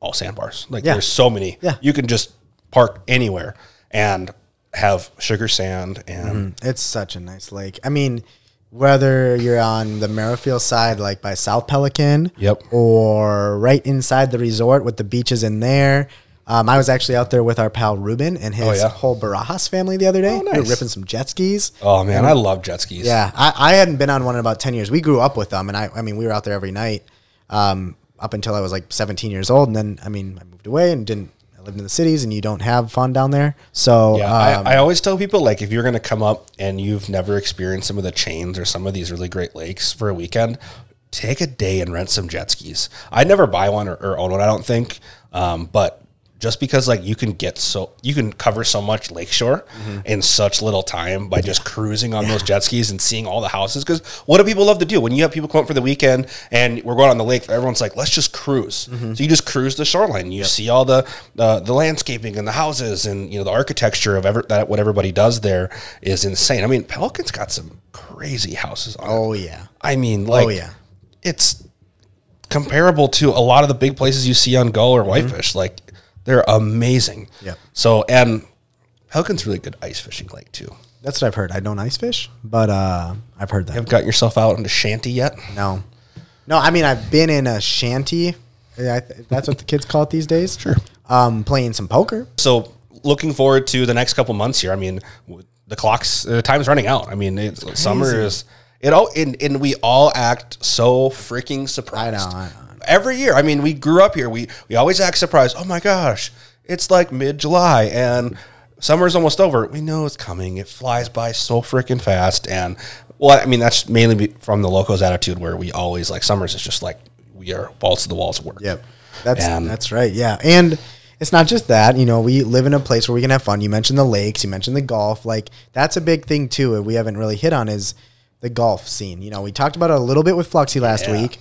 all sandbars. Like Yeah. there's so many. Yeah. you can just park anywhere and have sugar sand and mm-hmm. It's such a nice lake. I mean, whether you're on the Merrifield side, like by South Pelican, Yep. or right inside the resort with the beaches in there. Um, I was actually out there with our pal Ruben and his Oh, yeah? whole Barajas family the other day. We were ripping some jet skis. oh man, I love jet skis. Yeah, I, I hadn't been on one in about ten years. We grew up with them, and I, I mean, we were out there every night um, up until I was like seventeen years old, and then I mean, I moved away and didn't. I lived in the cities, and you don't have fun down there. So Yeah, um, I, I always tell people like if you're going to come up and you've never experienced some of the chains or some of these really great lakes for a weekend, take a day and rent some jet skis. I'd never buy one or, or own one, I don't think, um, but just because like you can get so you can cover so much lakeshore in such little time by just cruising on those jet skis and seeing all the houses. Because what do people love to do when you have people come up for the weekend and we're going on the lake? Everyone's like, let's just cruise. So you just cruise the shoreline. You see all the uh, the landscaping and the houses and you know the architecture of ever, that what everybody does there is insane. I mean, Pelican's got some crazy houses. on it. oh yeah, I mean, like, oh yeah. it's comparable to a lot of the big places you see on gull or whitefish. Like they're amazing. Yeah. So and Pelican's really good ice fishing lake too. That's what I've heard. I don't ice fish, but uh, I've heard that. You've got yourself out into shanty yet? No, no. I mean, I've been in a shanty. I That's what the kids call it these days. Sure. Um, playing some poker. So looking forward to the next couple months here. I mean, the clock's the time's running out. I mean, it's, summer is it all and, and we all act so freaking surprised. I know. Every year. I mean, we grew up here. We we always act surprised. Oh my gosh, it's like mid July and summer's almost over. We know it's coming. It flies by so freaking fast. And well, I mean, that's mainly from the locals' attitude where we always like summers is just like we are balls to the walls of work. Yep. That's And- that's right. Yeah. And it's not just that, you know, we live in a place where we can have fun. You mentioned the lakes, you mentioned the golf. Like that's a big thing too. and We haven't really hit on is the golf scene. You know, we talked about it a little bit with Fluxy last Yeah. week.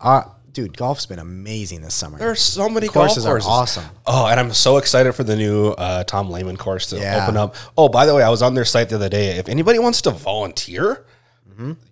Uh, dude, golf's been amazing this summer. There are so many courses, golf courses. are awesome. Oh, and I'm so excited for the new uh, Tom Lehman course to Yeah. open up. Oh, by the way, I was on their site the other day. If anybody wants to volunteer,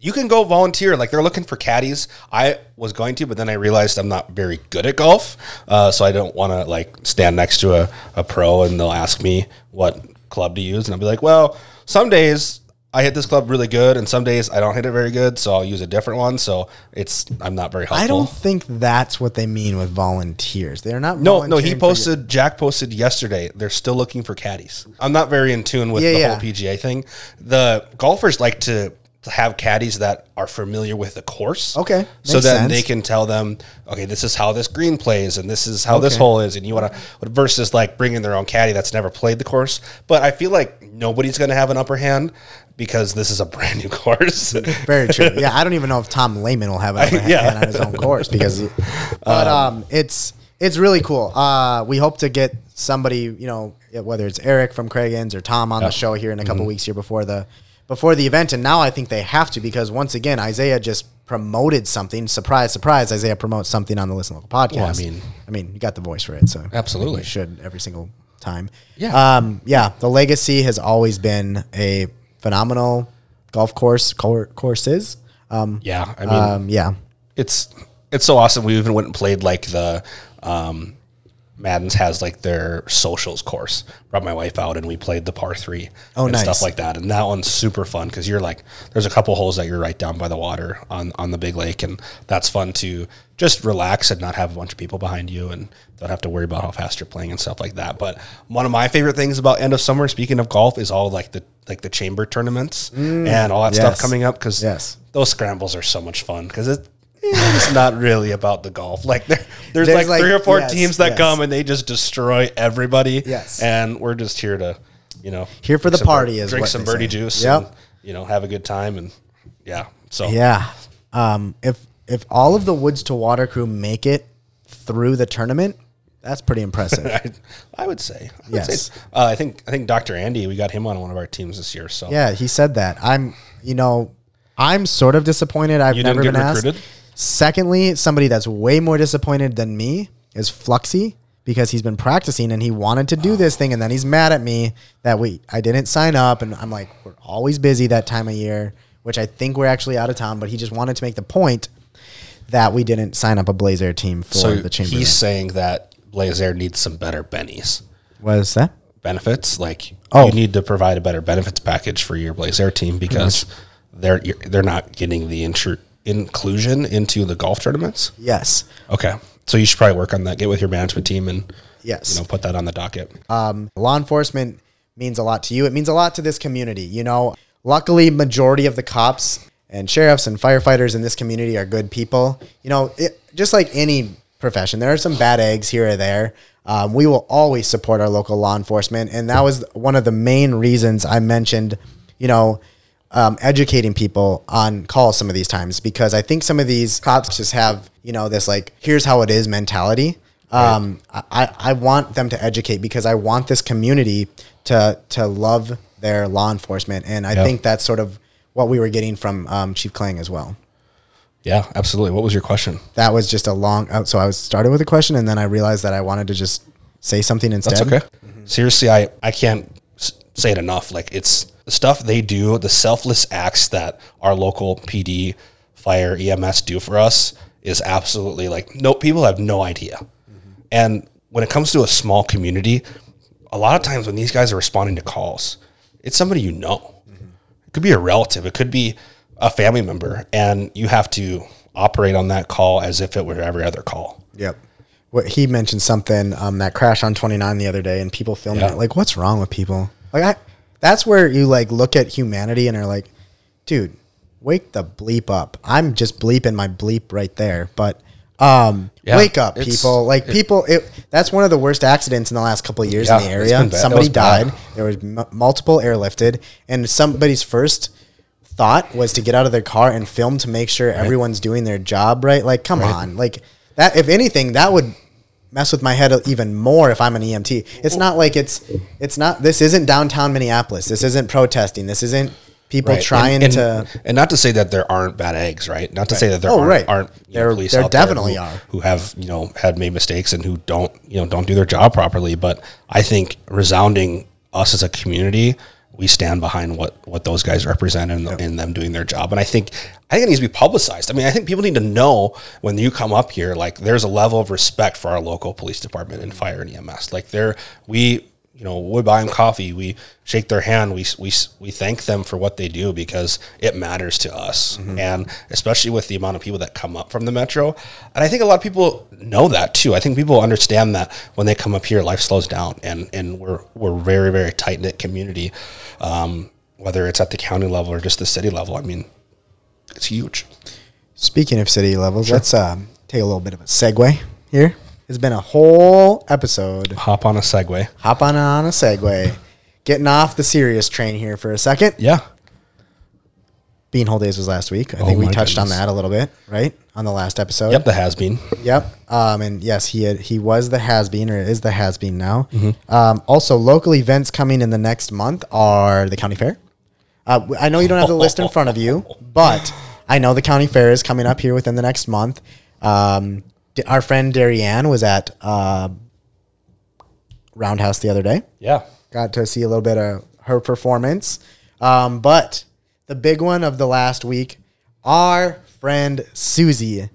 you can go volunteer. Like they're looking for caddies. I was going to, but then I realized I'm not very good at golf, uh, so I don't want to like stand next to a, a pro and they'll ask me what club to use, and I'll be like, well, some days. I hit this club really good, and some days I don't hit it very good, so I'll use a different one. So it's I'm not very helpful. I don't think that's what they mean with volunteers. They're not. No, no, he for your- posted. Jack posted yesterday. They're still looking for caddies. I'm not very in tune with Yeah, the yeah. whole PGA thing. The golfers like to have caddies that are familiar with the course. Okay, so then sense. they can tell them, okay, this is how this green plays, and this is how this hole is, and you want to versus like bringing their own caddy that's never played the course. But I feel like nobody's going to have an upper hand because this is a brand new [LAUGHS] course. Very true. Yeah, I don't even know if Tom Lehman will have an [LAUGHS] Yeah. hand on his own course because, [LAUGHS] but um, it's it's really cool. Uh, we hope to get somebody, you know, whether it's Eric from Cragun's or Tom on the show here in a couple Mhm. weeks here before the before the event. And now I think they have to because once again, Isaiah just promoted something. Surprise, surprise! Isaiah promotes something on the Listen Local podcast. Well, I mean- I mean, you got the voice for it, so Absolutely. you should every single time. Yeah. um, yeah. The legacy has always been a phenomenal golf course cour- courses. Um, Yeah, I mean, um, yeah, it's it's so awesome. We even went and played like the um, Madden's has like their socials course. Brought my wife out and we played the par three Oh, and nice. stuff like that. And that one's super fun because you're like, there's a couple holes that you're right down by the water on on the big lake, and that's fun to just relax and not have a bunch of people behind you and don't have to worry about how fast you're playing and stuff like that. But one of my favorite things about end of summer, speaking of golf, is all like the like the chamber tournaments and all that stuff Mm. coming up because Yes. those scrambles are so much fun because it, it's not really about the golf. Like there, there's, There's like, like- three or four yes, teams that yes. come and they just destroy everybody. Yes. and we're just here to, you know, Here for the party is drink some birdie say. juice. Yep. and, you know, have a good time and yeah. So yeah. Um, if if all of the Woods to Water crew make it through the tournament, that's pretty impressive. [LAUGHS] I, I would say. I would Yes. say, uh, I think I think Dr. Andy, we got him on one of our teams this year. So Yeah, he said that. I'm, you know, I'm sort of disappointed. I've You never been asked. Secondly, somebody that's way more disappointed than me is Fluxy because he's been practicing and he wanted to do this thing, and then he's mad at me that we I didn't sign up, and I'm like, we're always busy that time of year, which I think we're actually out of town, but he just wanted to make the point that we didn't sign up a Blazer team for so the chamber. he's saying that Blazer needs some better bennies. What is that? benefits. Like Oh. you need to provide a better benefits package for your Blaze Air team because they're they're not getting the intru- inclusion into the golf tournaments. Yes. Okay, so you should probably work on that. Get with your management team and Yes. you know put that on the docket. um, law enforcement means a lot to you. It means a lot to this community. You know, luckily, majority of the cops and sheriffs and firefighters in this community are good people. You know, it, just like any profession, there are some bad eggs here or there. Um, we will always support our local law enforcement, and that was one of the main reasons I mentioned. You know. Um, educating people on calls some of these times because I think some of these cops just have you know this like here's how it is mentality um, I, I want them to educate because I want this community to to love their law enforcement, and I Yeah. think that's sort of what we were getting from um, Chief Klang as well. Yeah, absolutely. What was your question? That was just a long. uh, So I was started with a question, and then I realized that I wanted to just say something instead. That's okay. Seriously, I I can't say it enough. Like it's the stuff they do, the selfless acts that our local PD, fire, EMS do for us is absolutely like no people have no idea. And when it comes to a small community, a lot of times when these guys are responding to calls, it's somebody you know. It could be a relative, it could be a family member, and you have to operate on that call as if it were every other call. Yep. What he mentioned something um, that crash on 29 the other day, and people filming Yeah. it. Like, what's wrong with people? Like, I, that's where you like look at humanity and are like, dude, wake the bleep up. I'm just bleeping my bleep right there, but um, Yeah, wake up, people. Like it- people, it, that's one of the worst accidents in the last couple of years Yeah, in the area. been bad. That Somebody was bad. died. There was m- multiple airlifted, and somebody's first thought was to get out of their car and film to make sure everyone's doing their job right. Like, come Right. on, like that. If anything, that would mess with my head even more if I'm an EMT. It's not like it's it's not. This isn't downtown Minneapolis. This isn't protesting. This isn't people Right. trying and, to. and, and not to say that there aren't bad eggs, right? Not to say that there Oh, aren't, right. aren't you know, There- police there there definitely who, are. who have you know had made mistakes and who don't you know don't do their job properly. But I think resounding us as a community, we stand behind what what those guys represent and in them doing their job. And I think I think it needs to be publicized. I mean, I think people need to know when you come up here, like there's a level of respect for our local police department and fire and EMS. Like there, we you know, we buy them coffee, we shake their hand, we, we, we thank them for what they do because it matters to us. And especially with the amount of people that come up from the metro. And I think a lot of people know that too. I think people understand that when they come up here, life slows down and, and we're, we're very, very tight knit community. Um, whether it's at the county level or just the city level. I mean, it's huge. Speaking of city levels, let's um, take a little bit of a segue here. It's been a whole episode. Hop on a segue. Hop on on a segue. Getting off the serious train here for a second. Yeah. Beanhole Days was last week. I Oh think we my touched on goodness. that a little bit, right? On the last episode. Yep, the has been. Yep. Um, and yes, he had, he was the has been or is the has been now. Mm-hmm. Um, also, local events coming in the next month are the county fair. Uh, w- I know you don't have the list in front of you, but I know the county fair is coming up here within the next month. Um, our friend Darianne was at uh, Roundhouse the other day. Yeah. Got to see a little bit of her performance. Um, but the big one of the last week, our friend Susie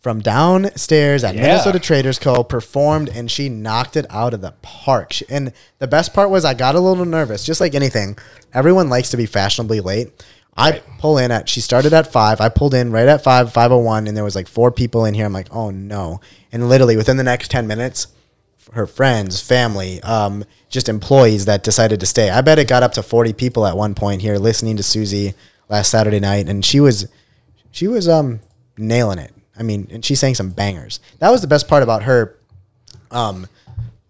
from downstairs at Yeah. Minnesota Traders Co. performed and she knocked it out of the park. She, and the best part was I got a little nervous, just like anything. Everyone likes to be fashionably late. I pull in at she started at five. I pulled in right at five, five oh one, and there was like four people in here. I'm like, oh no. And literally within the next ten minutes, her friends, family, um, just employees that decided to stay. I bet it got up to 40 people at one point here listening to Susie last Saturday night, and she was she was um nailing it. I mean, and she sang some bangers. That was the best part about her um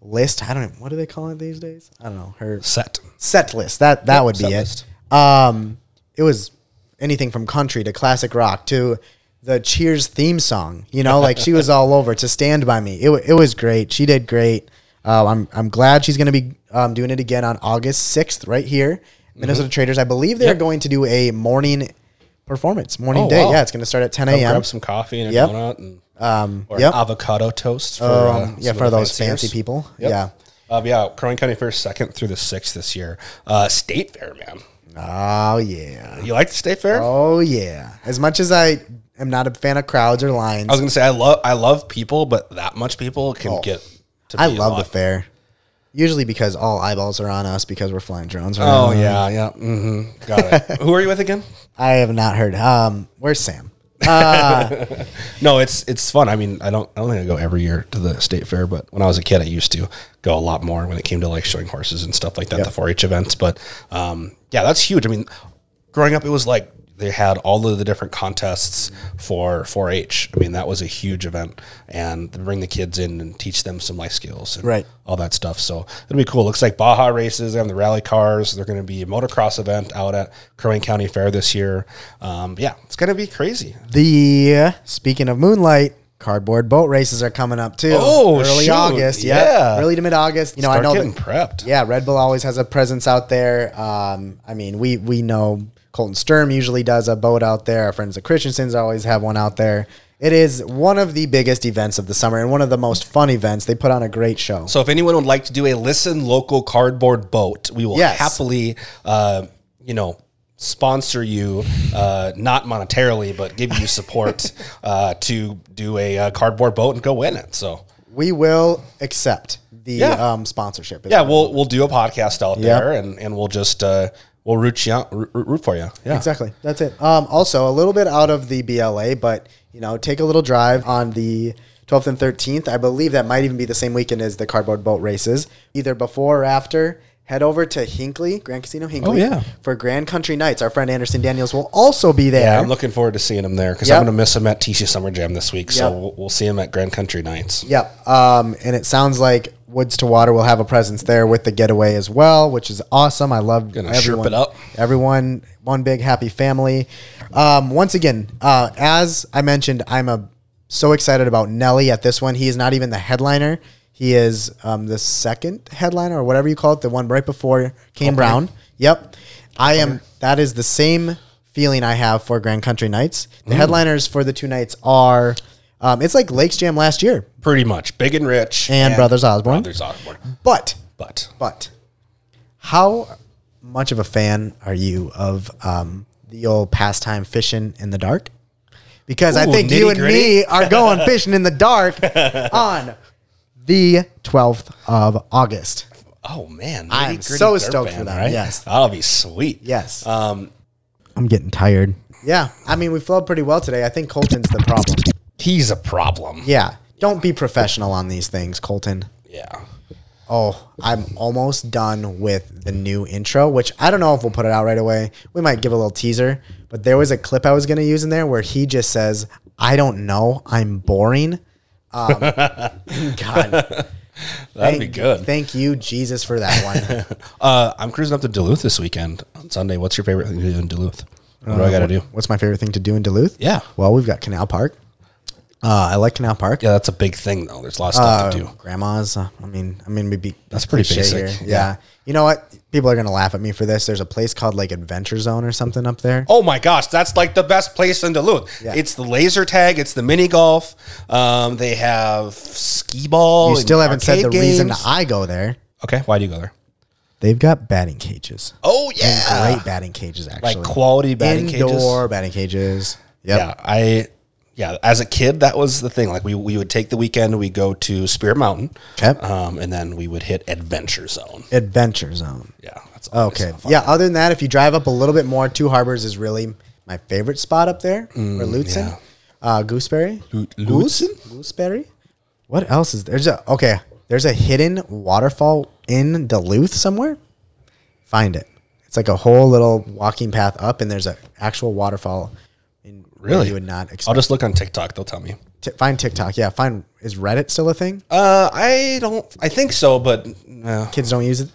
list. I don't know what do they call it these days. I don't know her Set. set list. That that Yep, would be it. list. Um, it was anything from country to classic rock to the Cheers theme song. You know, like she was [LAUGHS] all over to Stand by Me. It it was great. She did great. Uh, I'm I'm glad she's going to be um, doing it again on August sixth right here, Minnesota Traders. I believe they're Mm-hmm. Yep. going to do a morning performance, morning Oh, day. wow. Yeah, it's going to start at 10 a.m. grab some coffee and a Yep. donut and Um, or yep. avocado toast for Um, uh, yeah, for those fanciers. fancy people. Yep. Yeah. Um, yeah, Crow County Fair second through the sixth this year. Uh, State Fair, man. Oh yeah. You like the State Fair? Oh yeah. As much as I am not a fan of crowds or lines, I was gonna say I love I love people, but that much people can Oh. get. To I be a love the lot. fair. Usually because all eyeballs are on us because we're flying drones. Oh around. yeah, yeah. hmm Got it. [LAUGHS] Who are you with again? I have not heard. Um, where's Sam? [LAUGHS] No, it's it's fun. I mean, I don't I don't think I go every year to the state fair, but when I was a kid, I used to go a lot more when it came to like showing horses and stuff like that, Yep. the 4-H events. But um, yeah, that's huge. I mean, growing up, it was like they had all of the different contests for 4-H. I mean, that was a huge event, and bring the kids in and teach them some life skills, and Right. All that stuff. So it'll be cool. Looks like Baja races. and the rally cars. They're going to be a motocross event out at Crow Wing County Fair this year. Um, yeah, it's going to be crazy. The speaking of moonlight, cardboard boat races are coming up too. Oh, early shoot. August. Yeah, Yeah. early to mid August. You know, I Start know getting that, prepped. Yeah, Red Bull always has a presence out there. Um, I mean, we we know Colton Sturm usually does a boat out there. Our friends the Christiansens always have one out there. It is one of the biggest events of the summer and one of the most fun events. They put on a great show. So if anyone would like to do a listen local cardboard boat, we will Yes. happily, uh, you know, sponsor you, uh, not monetarily, but give you support [LAUGHS] uh, to do a uh, cardboard boat and go win it. So we will accept the Yeah. um, sponsorship. yeah, we'll we'll do a podcast out Yep. there and and we'll just uh, we'll root you out, root, root for you. Yeah, Exactly. That's it. Um, also, a little bit out of the BLA, but you know, take a little drive on the 12th and 13th. I believe that might even be the same weekend as the cardboard boat races, either before or after. Head over to Hinckley, Grand Casino Hinckley, Oh, yeah. for Grand Country Nights. Our friend Anderson Daniels will also be there. Yeah, I'm looking forward to seeing him there because Yep. I'm going to miss him at TC Summer Jam this week. So Yep. we'll, we'll see him at Grand Country Nights. Yep. Um, and it sounds like Woods to Water will have a presence there with the getaway as well, which is awesome. I love Gonna everyone. it up. Everyone, one big happy family. Um, once again, uh, as I mentioned, I'm a so excited about Nelly at this one. He is not even the headliner. He is um, the second headliner or whatever you call it, the one right before Kane Brown. Yep. I am. That is the same feeling I have for Grand Country Nights. The Mm. headliners for the two nights are. Um, it's like Lakes Jam last year. Pretty much, Big and Rich And Brothers Osborne. Brothers Osborne. But But but how much of a fan are you of um, the old pastime fishing in the dark? Because I think you and me are going [LAUGHS] fishing in the dark [LAUGHS] on the 12th of August. Oh man, I am so stoked band, for that, yes. that'll be sweet. Yes. Um, I'm getting tired. Yeah, I mean, we flowed pretty well today. I think Colton's the problem. he's a problem. Yeah, don't be professional on these things, Colton. Yeah. Oh, I'm almost done with the new intro, which I don't know if we'll put it out right away. We might give a little teaser, but there was a clip I was going to use in there where he just says, "I don't know, I'm boring." Um, [LAUGHS] God, That'd thank, be good. Thank you, Jesus, for that one. [LAUGHS] Uh, I'm cruising up to Duluth this weekend on Sunday. What's your favorite thing to do in Duluth? What do I got to do? What's my favorite thing to do in Duluth? Yeah. Well, we've got Canal Park. Uh, I like Canal Park. Yeah, that's a big thing though. There's a lot of stuff Uh, to do. Grandma's. Uh, I mean, I mean, maybe That's pretty basic. Yeah. Yeah. You know what? People are gonna laugh at me for this. There's a place called like Adventure Zone or something up there. Oh my gosh, that's like the best place in Duluth. Yeah. It's the laser tag, it's the mini golf. Um, they have skee ball. you still haven't said the arcade reason. I go there. Okay, why do you go there? They've got batting cages. Oh And yeah, great batting cages actually. like quality batting Indoor cages. batting cages. Yep. Yeah, I yeah. As a kid, that was the thing. Like we we would take the weekend, we go to Spirit Mountain, Okay. um, and then we would hit Adventure Zone. Adventure Zone. Yeah, that's Okay. Yeah. Other than that, if you drive up a little bit more, Two Harbors is really my favorite spot up there. or Lutzen. Mm, yeah. Uh, Gooseberry. Goose? Lutzen? Gooseberry. What else is there's a okay? There's a hidden waterfall in Duluth somewhere. Find it. It's like a whole little walking path up, and there's an actual waterfall. Really? you would not expect. I'll just look on TikTok. They'll tell me. T- find TikTok. Yeah, find. Is Reddit still a thing? Uh, I don't. I think so, but no, Kids don't use it.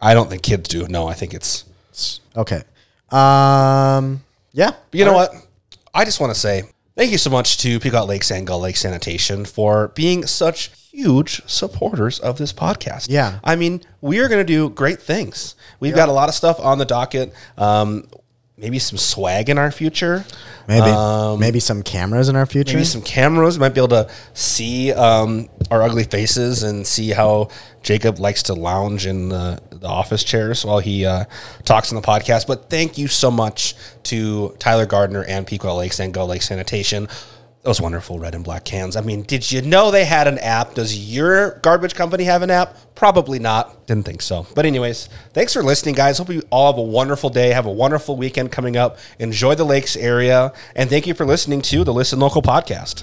I don't think kids do. No, I think it's. Okay. Um. Yeah. But you know what? I just want to say thank you so much to Pequot Lakes and Gull Lake Sanitation for being such huge supporters of this podcast. Yeah. I mean, we are going to do great things. We've got a lot of stuff on the docket. Um, maybe some swag in our future. Maybe Um, maybe some cameras in our future. Maybe some cameras. Might be able to see um, our ugly faces and see how Jacob likes to lounge in the, the office chairs while he uh, talks on the podcast. But thank you so much to Tyler Gardner and Pequot Lakes and Gull Lake Sanitation. Those wonderful red and black cans. I mean, did you know they had an app? Does your garbage company have an app? Probably not. Didn't think so. But, anyways, thanks for listening, guys. Hope you all have a wonderful day. Have a wonderful weekend coming up. Enjoy the lakes area. And thank you for listening to the Listen Local podcast.